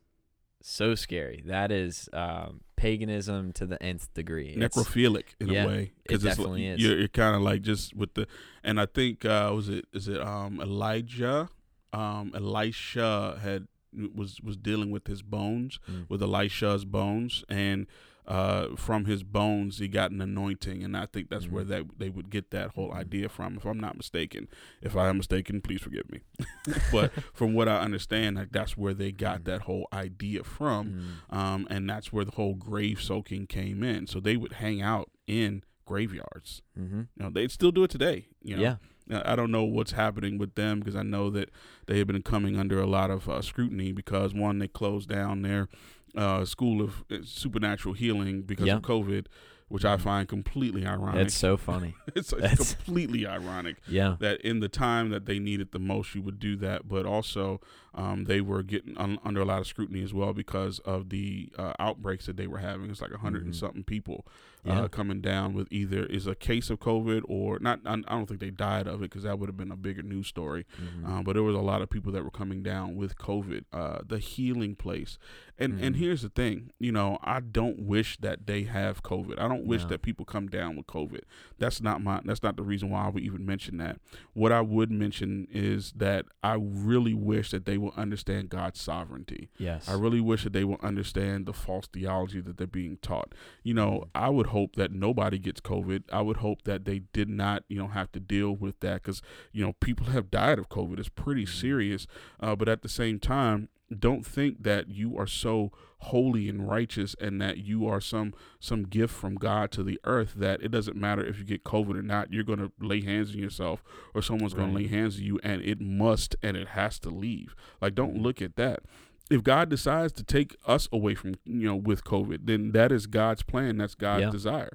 so scary. That is um, paganism to the nth degree. It's- Necrophilic in yeah, a way it it's like, definitely is. you're, you're kind of like just with the and I think uh, was it is it um Elijah um Elisha had was was dealing with his bones Mm. with Elisha's bones, and uh, from his bones he got an anointing, and I think that's where Mhm. that they would get that whole Mhm. idea from. If I'm not mistaken, if I am mistaken, please forgive me. but from what I understand, like that's where they got Mhm. that whole idea from, Mm. um, and that's where the whole grave soaking came in. So they would hang out in graveyards. Mm-hmm. You know, they still do it today. You know? Yeah. I don't know what's happening with them because I know that they have been coming under a lot of uh, scrutiny because one, they closed down their uh, school of uh, supernatural healing because Yeah. of COVID, which I Mhm. find completely ironic. It's so funny. it's, it's that's- completely ironic Yeah. that in the time that they needed the most, you would do that. But also, um, they were getting un- under a lot of scrutiny as well because of the uh, outbreaks that they were having. It's like a 100 and Mhm. something people Yeah. uh, coming down with either is a case of COVID or not. I, I don't think they died of it because that would have been a bigger news story. Mhm. Um, but there was a lot of people that were coming down with COVID. Uh, the healing place, and and Mhm. here's the thing, you know, I don't wish that they have COVID. I don't don't wish No. that people come down with COVID. That's not my. That's not the reason why I would even mention that. What I would mention is that I really wish that they will understand God's sovereignty. Yes. I really wish that they will understand the false theology that they're being taught. You know, I would hope that nobody gets COVID. I would hope that they did not, you know, have to deal with that because, you know, people have died of COVID. It's pretty serious. Uh, but at the same time, don't think that you are so holy and righteous and that you are some some gift from God to the earth that it doesn't matter if you get COVID or not. You're going to lay hands on yourself or someone's going to lay hands on you and it must and it has to leave. Like, don't look at that if God decides to take us away from you know with COVID, then that is God's plan. That's God's Yeah. desire.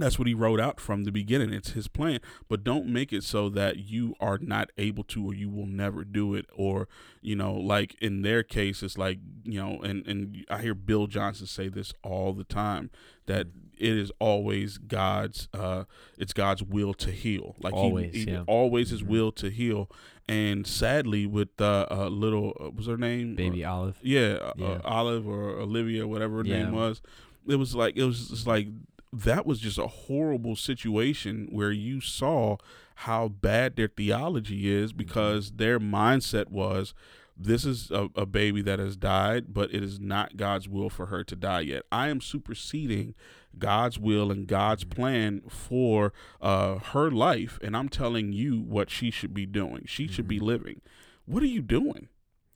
That's what He wrote out from the beginning. It's His plan. But don't make it so that you are not able to, or you will never do it, or you know, like in their case, it's like you know, and and I hear Bill Johnson say this all the time that it is always God's uh it's God's will to heal. Like Always, he, yeah. always His Mhm. will to heal. And sadly, with uh, uh little uh, what was her name Baby Olive. yeah, uh, Yeah. Uh, Olive or Olivia, whatever her Yeah. name was. It was like it was just like that was just a horrible situation where you saw how bad their theology Mm-hmm. is because their mindset was this is a, a baby that has died, but it is not God's will for her to die yet. I am superseding God's will and God's Mm-hmm. plan for uh, her life, and I'm telling you what she should be doing. She should be Mhm. living. What are you doing?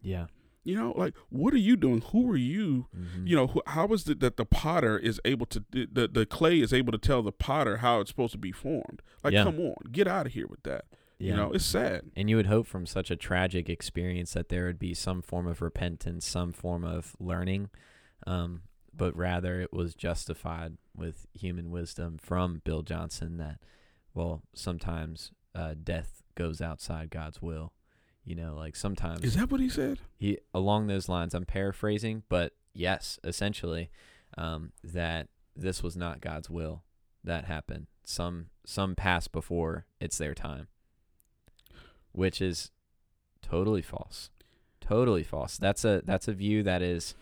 Yeah. You know, like what are you doing? Who are you? Mhm. You know, who, how is it that the potter is able to the the clay is able to tell the potter how it's supposed to be formed? Like, Yeah. come on, get out of here with that. yeah. You know, it's sad. And you would hope from such a tragic experience that there would be some form of repentance, some form of learning, um, but rather it was justified with human wisdom from Bill Johnson that, well, sometimes uh, death goes outside God's will. You know, like sometimes Is that what he said? he along those lines. I'm paraphrasing, but yes, essentially, um, that this was not God's will that happened. Some some passed before it's their time, which is totally false, totally false. That's a that's a view that is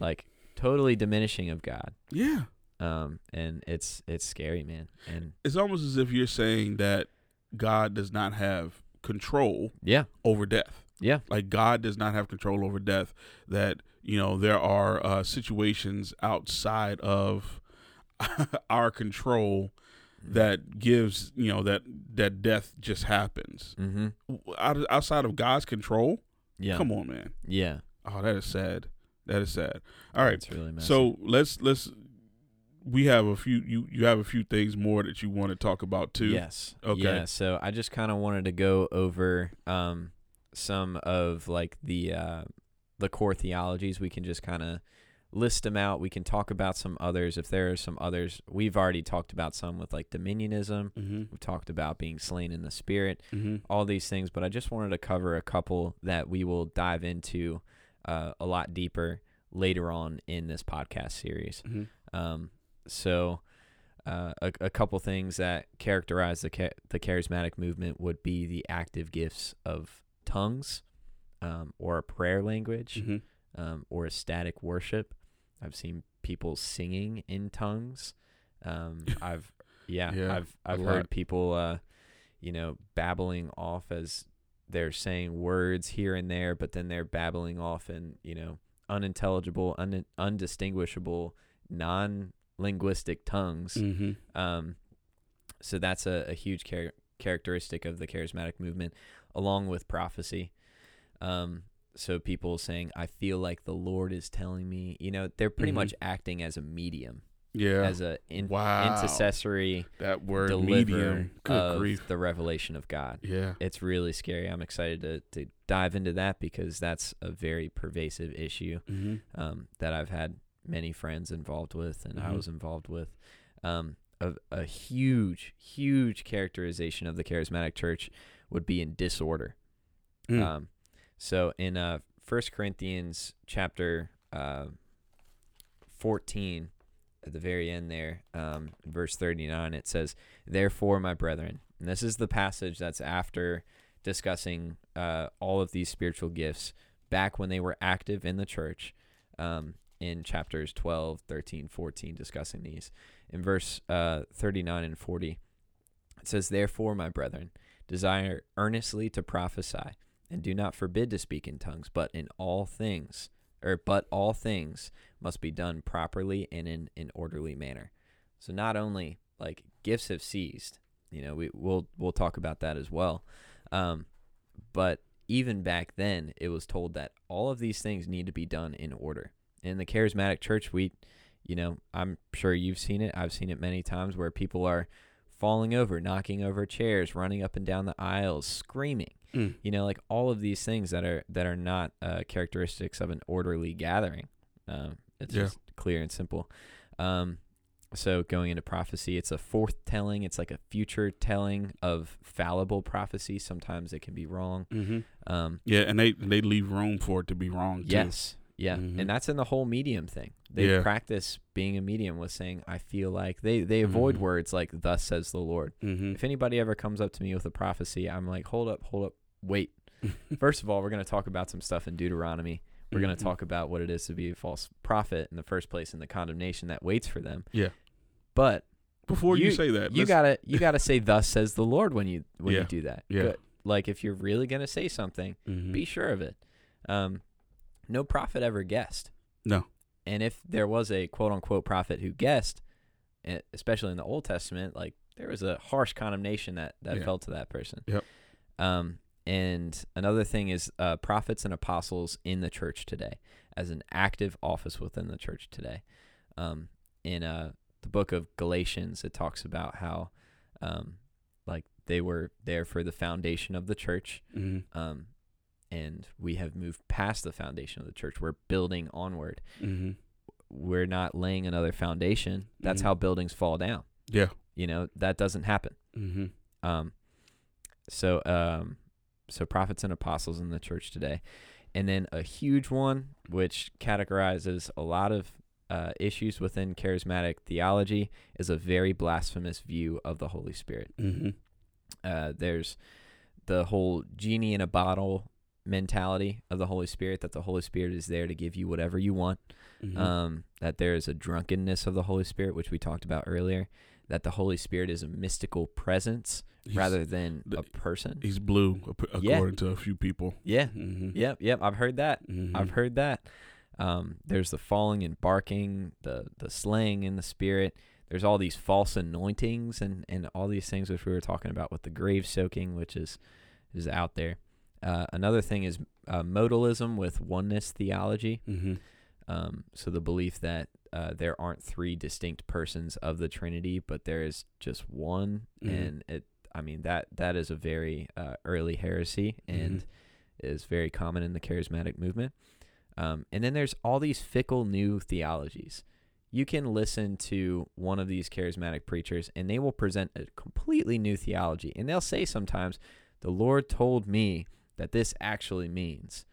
like totally diminishing of God. Yeah. Um, and it's it's scary, man. And It's almost as if you're saying that God does not have control yeah, over death. yeah, Like God does not have control over death. That you know there are uh, situations outside of our control that gives you know that that death just happens mm-hmm. Out, outside of God's control. yeah, Come on, man. yeah. Oh, that is sad. That is sad. All right. Really. So let's let's we have a few you you have a few things more that you want to talk about too. Yes. Okay. Yeah. So I just kind of wanted to go over um, some of like the uh, the core theologies. We can just kind of list them out. We can talk about some others if there are some others. We've already talked about some with like dominionism. Mm-hmm. We've talked about being slain in the spirit. Mm-hmm. All these things, but I just wanted to cover a couple that we will dive into uh, a lot deeper later on in this podcast series. Mm-hmm. Um, so, uh, a, a couple things that characterize the cha- the charismatic movement would be the active gifts of tongues, um, or a prayer language, Mm-hmm. um, or ecstatic worship. I've seen people singing in tongues. Um, I've yeah, Yeah, I've I've lot. heard people, uh, you know, babbling off as they're saying words here and there, but then they're babbling off in you know unintelligible, un- undistinguishable, non-linguistic tongues. Mm-hmm. Um, so that's a, a huge char- characteristic of the charismatic movement, along with prophecy. Um, so people saying, "I feel like the Lord is telling me," you know, they're pretty Mhm. much acting as a medium, Yeah. as a in- wow. intercessory that word medium. Good of grief. the revelation of God. Yeah. It's really scary. I'm excited to, to dive into that because that's a very pervasive issue Mm-hmm. um, that I've had many friends involved with and I Mhm. was involved with. Um, a, a huge, huge characterization of the charismatic church would be in disorder. Mm. Um, so in uh, 1 Corinthians chapter uh, 14, at the very end there, um, verse 39, it says, Therefore, my brethren, and this is the passage that's after discussing uh, all of these spiritual gifts back when they were active in the church. Um, in chapters 12, 13, 14, discussing these. In verse uh, 39 and 40, it says, Therefore, my brethren, desire earnestly to prophesy, and do not forbid to speak in tongues, but in all things, or but all things must be done properly and in an orderly manner. So not only like gifts have ceased, you know, we we'll we'll talk about that as well. Um, but even back then, it was told that all of these things need to be done in order. In the charismatic church, we, you know, I'm sure you've seen it. I've seen it many times where people are falling over, knocking over chairs, running up and down the aisles, screaming. Mm. You know, like all of these things that are that are not uh, characteristics of an orderly gathering. Um, it's Yeah. just clear and simple. Um, so going into prophecy, it's a forth telling. It's like a future telling of fallible prophecy. Sometimes it can be wrong. Mm-hmm. Um, Yeah, and they they leave room for it to be wrong too. yes, yeah, Mhm. and that's in the whole medium thing. They Yeah. practice being a medium with saying, "I feel like." They they avoid Mhm. words like "Thus says the Lord." Mm-hmm. If anybody ever comes up to me with a prophecy, I'm like, "Hold up, hold up, wait." First of all, we're going to talk about some stuff in Deuteronomy. We're going to talk about what it is to be a false prophet in the first place and the condemnation that waits for them. Yeah. But Before you, You- say that, you gotta you gotta say thus says the Lord when you when Yeah. you do that. Yeah. Good. Like if you're really gonna say something, Mhm. be sure of it. Um, no prophet ever guessed. No. And if there was a quote unquote prophet who guessed, eh, especially in the Old Testament, like there was a harsh condemnation that that Yeah. fell to that person. Yep. Um, and another thing is uh, prophets and apostles in the church today, as an active office within the church today. Um, in uh, the book of Galatians, it talks about how, um, like they were there for the foundation of the church, Mhm. um, and we have moved past the foundation of the church. We're building onward. Mhm. We're not laying another foundation. That's Mhm. how buildings fall down. Yeah. You know that doesn't happen. Mm-hmm. Um, so um, so prophets and apostles in the church today, and then a huge one which categorizes a lot of uh, issues within charismatic theology is a very blasphemous view of the Holy Spirit. Mm-hmm. Uh, there's the whole genie in a bottle mentality of the Holy Spirit that the Holy Spirit is there to give you whatever you want. Mm-hmm. Um, that there is a drunkenness of the Holy Spirit, which we talked about earlier. That the Holy Spirit is a mystical presence He's- rather than the- a person. he's blue ap- Yeah. according to a few people. Yeah. Mm-hmm. Yep. Yep. I've heard that. Mm-hmm. I've heard that. Um, there's the falling and barking, the the slaying in the spirit. There's all these false anointings and, and all these things which we were talking about with the grave soaking, which is is out there. Uh, another thing is uh, modalism with oneness theology. Mm-hmm. Um, so the belief that uh, there aren't three distinct persons of the Trinity, but there is just one, Mhm. and it. I mean that that is a very uh, early heresy and is very common in the charismatic movement. Um, and then there's all these fickle new theologies. You can listen to one of these charismatic preachers, and they will present a completely new theology, and they'll say sometimes, "The Lord told me that this actually means,"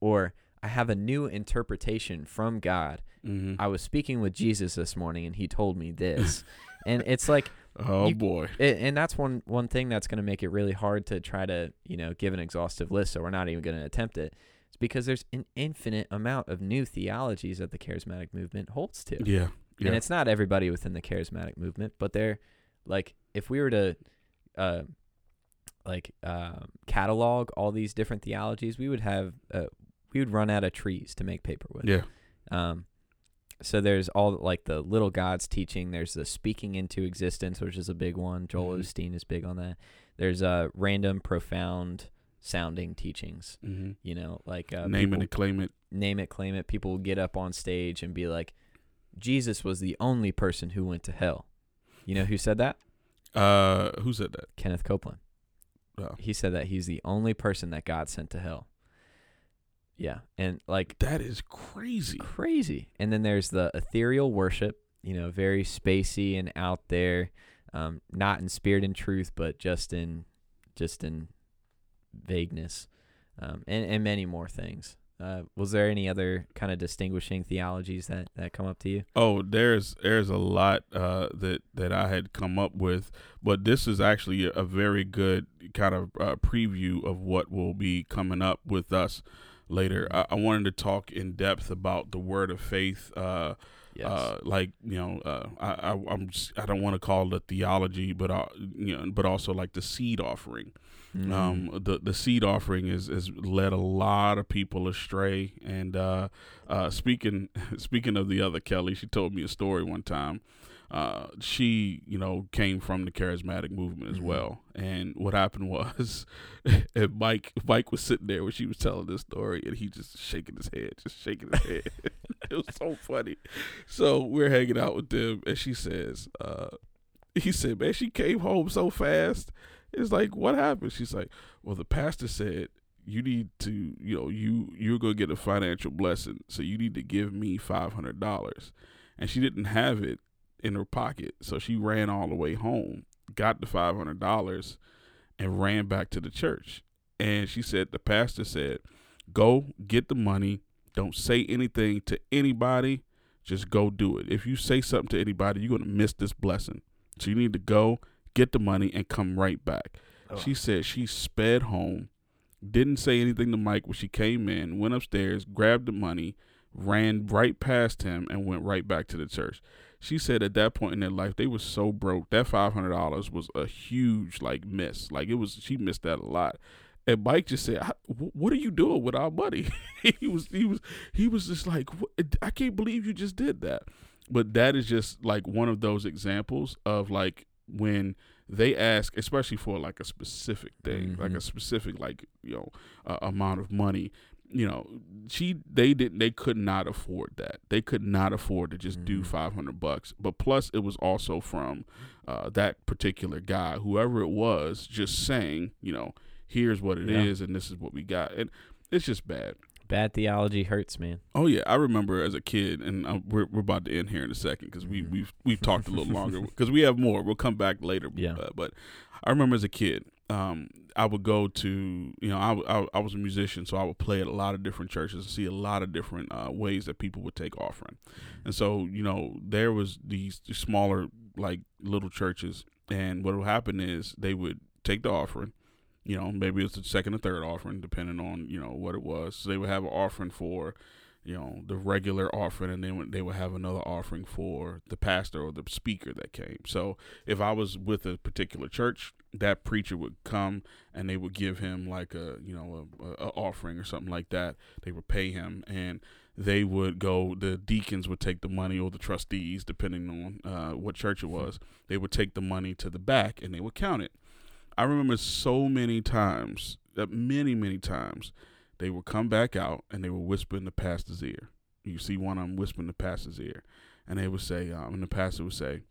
or "I have a new interpretation from God." Mm-hmm. I was speaking with Jesus this morning and he told me this. and it's like oh you- boy. it, and that's one one thing that's going to make it really hard to try to, you know, give an exhaustive list so we're not even going to attempt it. It's because there's an infinite amount of new theologies that the charismatic movement holds to. Yeah. Yeah. And it's not everybody within the charismatic movement, but they're like if we were to uh like um catalog all these different theologies, we would have uh, we would run out of trees to make paper with. yeah. Um, so there's all like the little gods teaching. There's the speaking into existence, which is a big one. Joel Mhm. Osteen is big on that. There's uh random, profound sounding teachings. Mm-hmm. You know, like uh, Name it people- and claim it. name it, claim it. People will get up on stage and be like, "Jesus was the only person who went to hell." You know who said that? Uh, who said that? Kenneth Copeland. Oh. He said that he's the only person that God sent to hell. Yeah, and like That is crazy. crazy. And then there's the ethereal worship, you know, very spacey and out there, um, not in spirit and truth, but just in just in vagueness, um, and and many more things. Uh, was there any other kind of distinguishing theologies that that come up to you? Oh, there's there's a lot uh, that that I had come up with, but this is actually a, very good kind of uh, preview of what will be coming up with us. later. I, I wanted to talk in depth about the word of faith. Uh, Yes. uh, like you know, uh, I, I I'm just, I don't want to call it a theology, but uh, you know, but also like the seed offering. Mm. Um, the the seed offering is has led a lot of people astray. And uh, uh, speaking speaking of the other Kelly, she told me a story one time. Uh, she, you know, came from the charismatic movement as Mhm. well. And what happened was, and Mike, Mike was sitting there when she was telling this story, and he just shaking his head, just shaking his head. it was so funny. So we're hanging out with them, and she says, uh, he said, man, she came home so fast. It's like, what happened? She's like, well, the pastor said you need to, you know, you you're gonna get a financial blessing, so you need to give me five hundred dollars. And she didn't have it in her pocket, so she ran all the way home, got the five hundred dollars, and ran back to the church. And she said the pastor said, "Go get the money. Don't say anything to anybody. Just go do it. If you say something to anybody, you're gonna miss this blessing. So you need to go get the money and come right back." Oh. She said she sped home, didn't say anything to Mike when she came in, went upstairs, grabbed the money, ran right past him, and went right back to the church. She said at that point in their life, they were so broke. That five hundred dollars was a huge like miss. Like it was, she missed that a lot. And Mike just said, "What are you doing with our money?" he was, he was, he was just like, "I can't believe you just did that." But that is just like one of those examples of like when they ask, especially for like a specific thing, like Mhm. a specific like you know uh, amount of money. You know, she they didn't they could not afford that. They could not afford to just do Mhm. five hundred bucks. But plus, it was also from uh, that particular guy, whoever it was, just saying, you know, here's what it is, Yeah. and this is what we got, and it's just bad. Bad theology hurts, man. Oh yeah, I remember as a kid, and uh, we're we're about to end here in a second because we we've we've talked a little longer because we have more. We'll come back later. Yeah. Uh, but I remember as a kid, um, I would go to you know I, I, I was a musician, so I would play at a lot of different churches and see a lot of different uh, ways that people would take offering, and so you know there was these smaller like little churches, and what would happen is they would take the offering. You know, maybe it's the second or third offering, depending on you know what it was. So they would have an offering for, you know, the regular offering, and then they would have another offering for the pastor or the speaker that came. So if I was with a particular church, that preacher would come and they would give him like a you know a, a, offering or something like that. They would pay him, and they would go. The deacons would take the money, or the trustees, depending on uh, what church it was. They would take the money to the back and they would count it. I remember so many times, that many many times, they would come back out and they would whisper in the pastor's ear. You see one of them whisper in the pastor's ear, and they would say, um, and the pastor would say,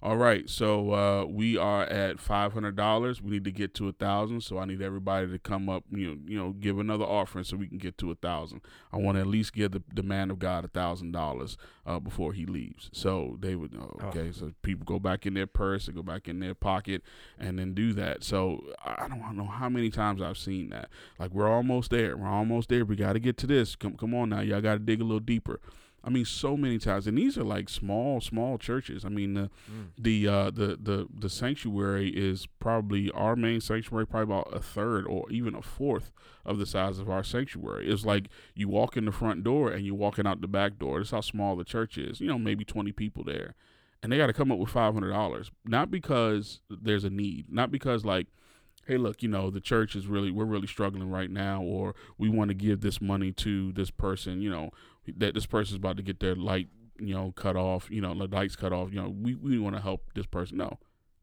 "All right, so uh, we are at five hundred dollars. We need to get to a thousand. So I need everybody to come up, you know, you know, give another offering so we can get to a thousand. I want to at least give the, the man of God a thousand dollars uh, before he leaves. So they would, oh, okay, so people go back in their purse and go back in their pocket and then do that. So I I don't know how many times I've seen that. Like we're almost there. We're almost there. We got to get to this. Come, come on now. Y'all got to dig a little deeper. I mean, so many times, and these are like small, small churches. I mean, the the uh, the the the sanctuary is probably our main sanctuary, probably about a third or even a fourth of the size of our sanctuary. It's like you walk in the front door and you're walking out the back door. That's how small the church is. You know, maybe twenty people there, and they got to come up with five hundred dollars, not because there's a need, not because like hey look you know the church is really we're really struggling right now or we want to give this money to this person you know that this person's about to get their light you know cut off you know the lights cut off you know we, we want to help this person no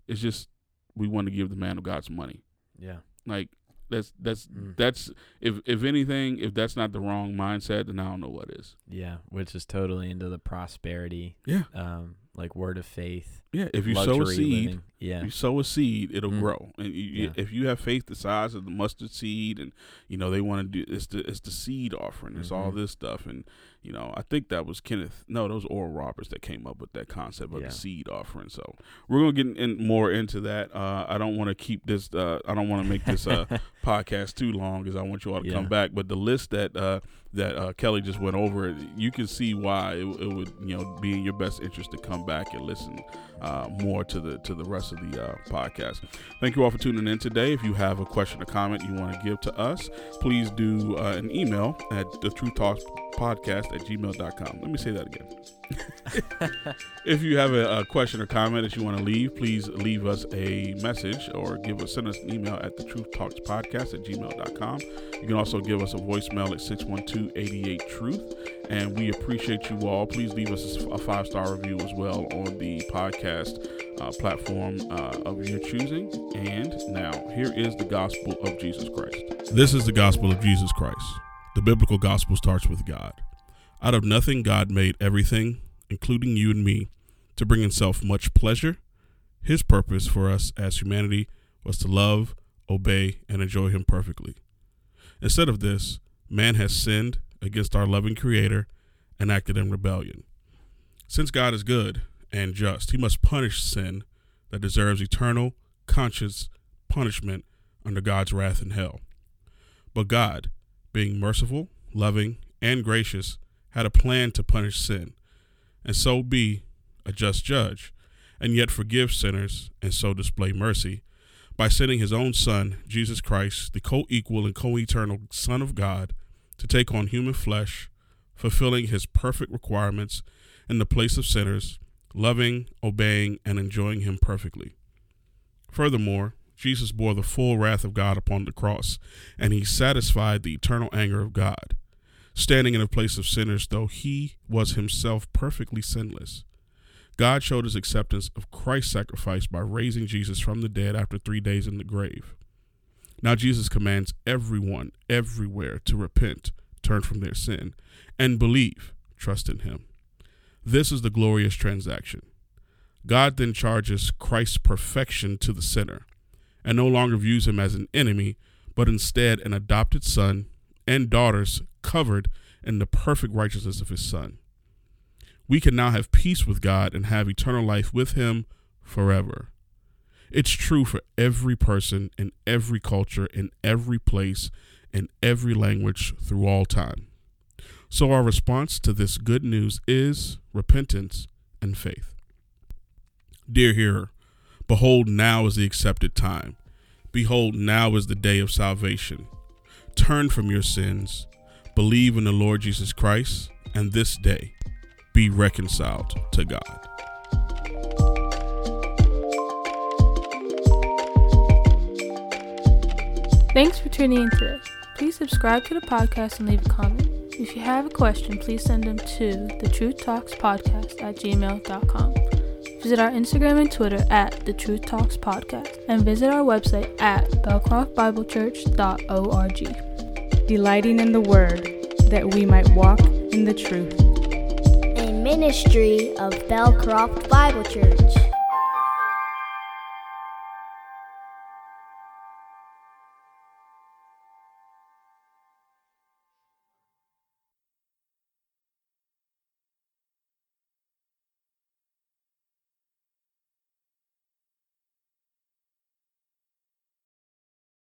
it's just we want to give the man of god some money Yeah. like that's that's Mm. that's if if anything if that's not the wrong mindset then i don't know what is Yeah. Which is totally into the prosperity, yeah um, like word of faith. yeah if you sow a seed living. Yeah. you sow a seed, it'll Mm. grow. And you, Yeah. if you have faith the size of the mustard seed, and you know they want to do it's the it's the seed offering, it's all Mhm. this stuff, and you know, I think that was Kenneth. No, those was Oral Roberts that came up with that concept of Yeah. the seed offering. So we're gonna get in more into that. Uh, I don't want to keep this. Uh, I don't want to make this uh, podcast too long because I want you all to Yeah. come back. But the list that uh, that uh, Kelly just went over, you can see why it, it would you know be in your best interest to come back and listen uh, more to the to the rest of the uh, podcast. Thank you all for tuning in today. If you have a question or comment you want to give to us, please do uh, an email at the Truth Talks podcast at gmail.com. Let me say that again. if you have a, a question or comment that you want to leave, please leave us a message or give us send us an email at the Truth Talks podcast at gmail.com. You can also give us a voicemail at 612 88 Truth. And we appreciate you all. Please leave us a five star review as well on the podcast uh, platform uh, of your choosing. And now, here is the gospel of Jesus Christ. This is the gospel of Jesus Christ. The biblical gospel starts with God. Out of nothing, God made everything, including you and me, to bring himself much pleasure. His purpose for us as humanity was to love, obey, and enjoy him perfectly. Instead of this, man has sinned against our loving Creator and acted in rebellion. Since God is good and just, he must punish sin that deserves eternal, conscious punishment under God's wrath in hell. But God, being merciful, loving, and gracious, had a plan to punish sin, and so be a just judge, and yet forgive sinners, and so display mercy, by sending his own Son, Jesus Christ, the co equal and co eternal Son of God, to take on human flesh, fulfilling his perfect requirements in the place of sinners, loving, obeying, and enjoying him perfectly. Furthermore, Jesus bore the full wrath of God upon the cross, and he satisfied the eternal anger of God, standing in the place of sinners, though he was himself perfectly sinless. God showed his acceptance of Christ's sacrifice by raising Jesus from the dead after three days in the grave. Now, Jesus commands everyone, everywhere, to repent, turn from their sin, and believe, trust in him. This is the glorious transaction. God then charges Christ's perfection to the sinner and no longer views him as an enemy, but instead an adopted son and daughters covered in the perfect righteousness of his son. We can now have peace with God and have eternal life with him forever. It's true for every person in every culture, in every place, in every language through all time. So, our response to this good news is repentance and faith. Dear hearer, behold, now is the accepted time. Behold, now is the day of salvation. Turn from your sins, believe in the Lord Jesus Christ, and this day be reconciled to God. Thanks for tuning in today. Please subscribe to the podcast and leave a comment. If you have a question, please send them to the Truth Talks Podcast at gmail.com. Visit our Instagram and Twitter at the Truth Talks Podcast and visit our website at belcroftbiblechurch.org. delighting in the word, that we might walk in the truth. A ministry of Belcroft Bible Church.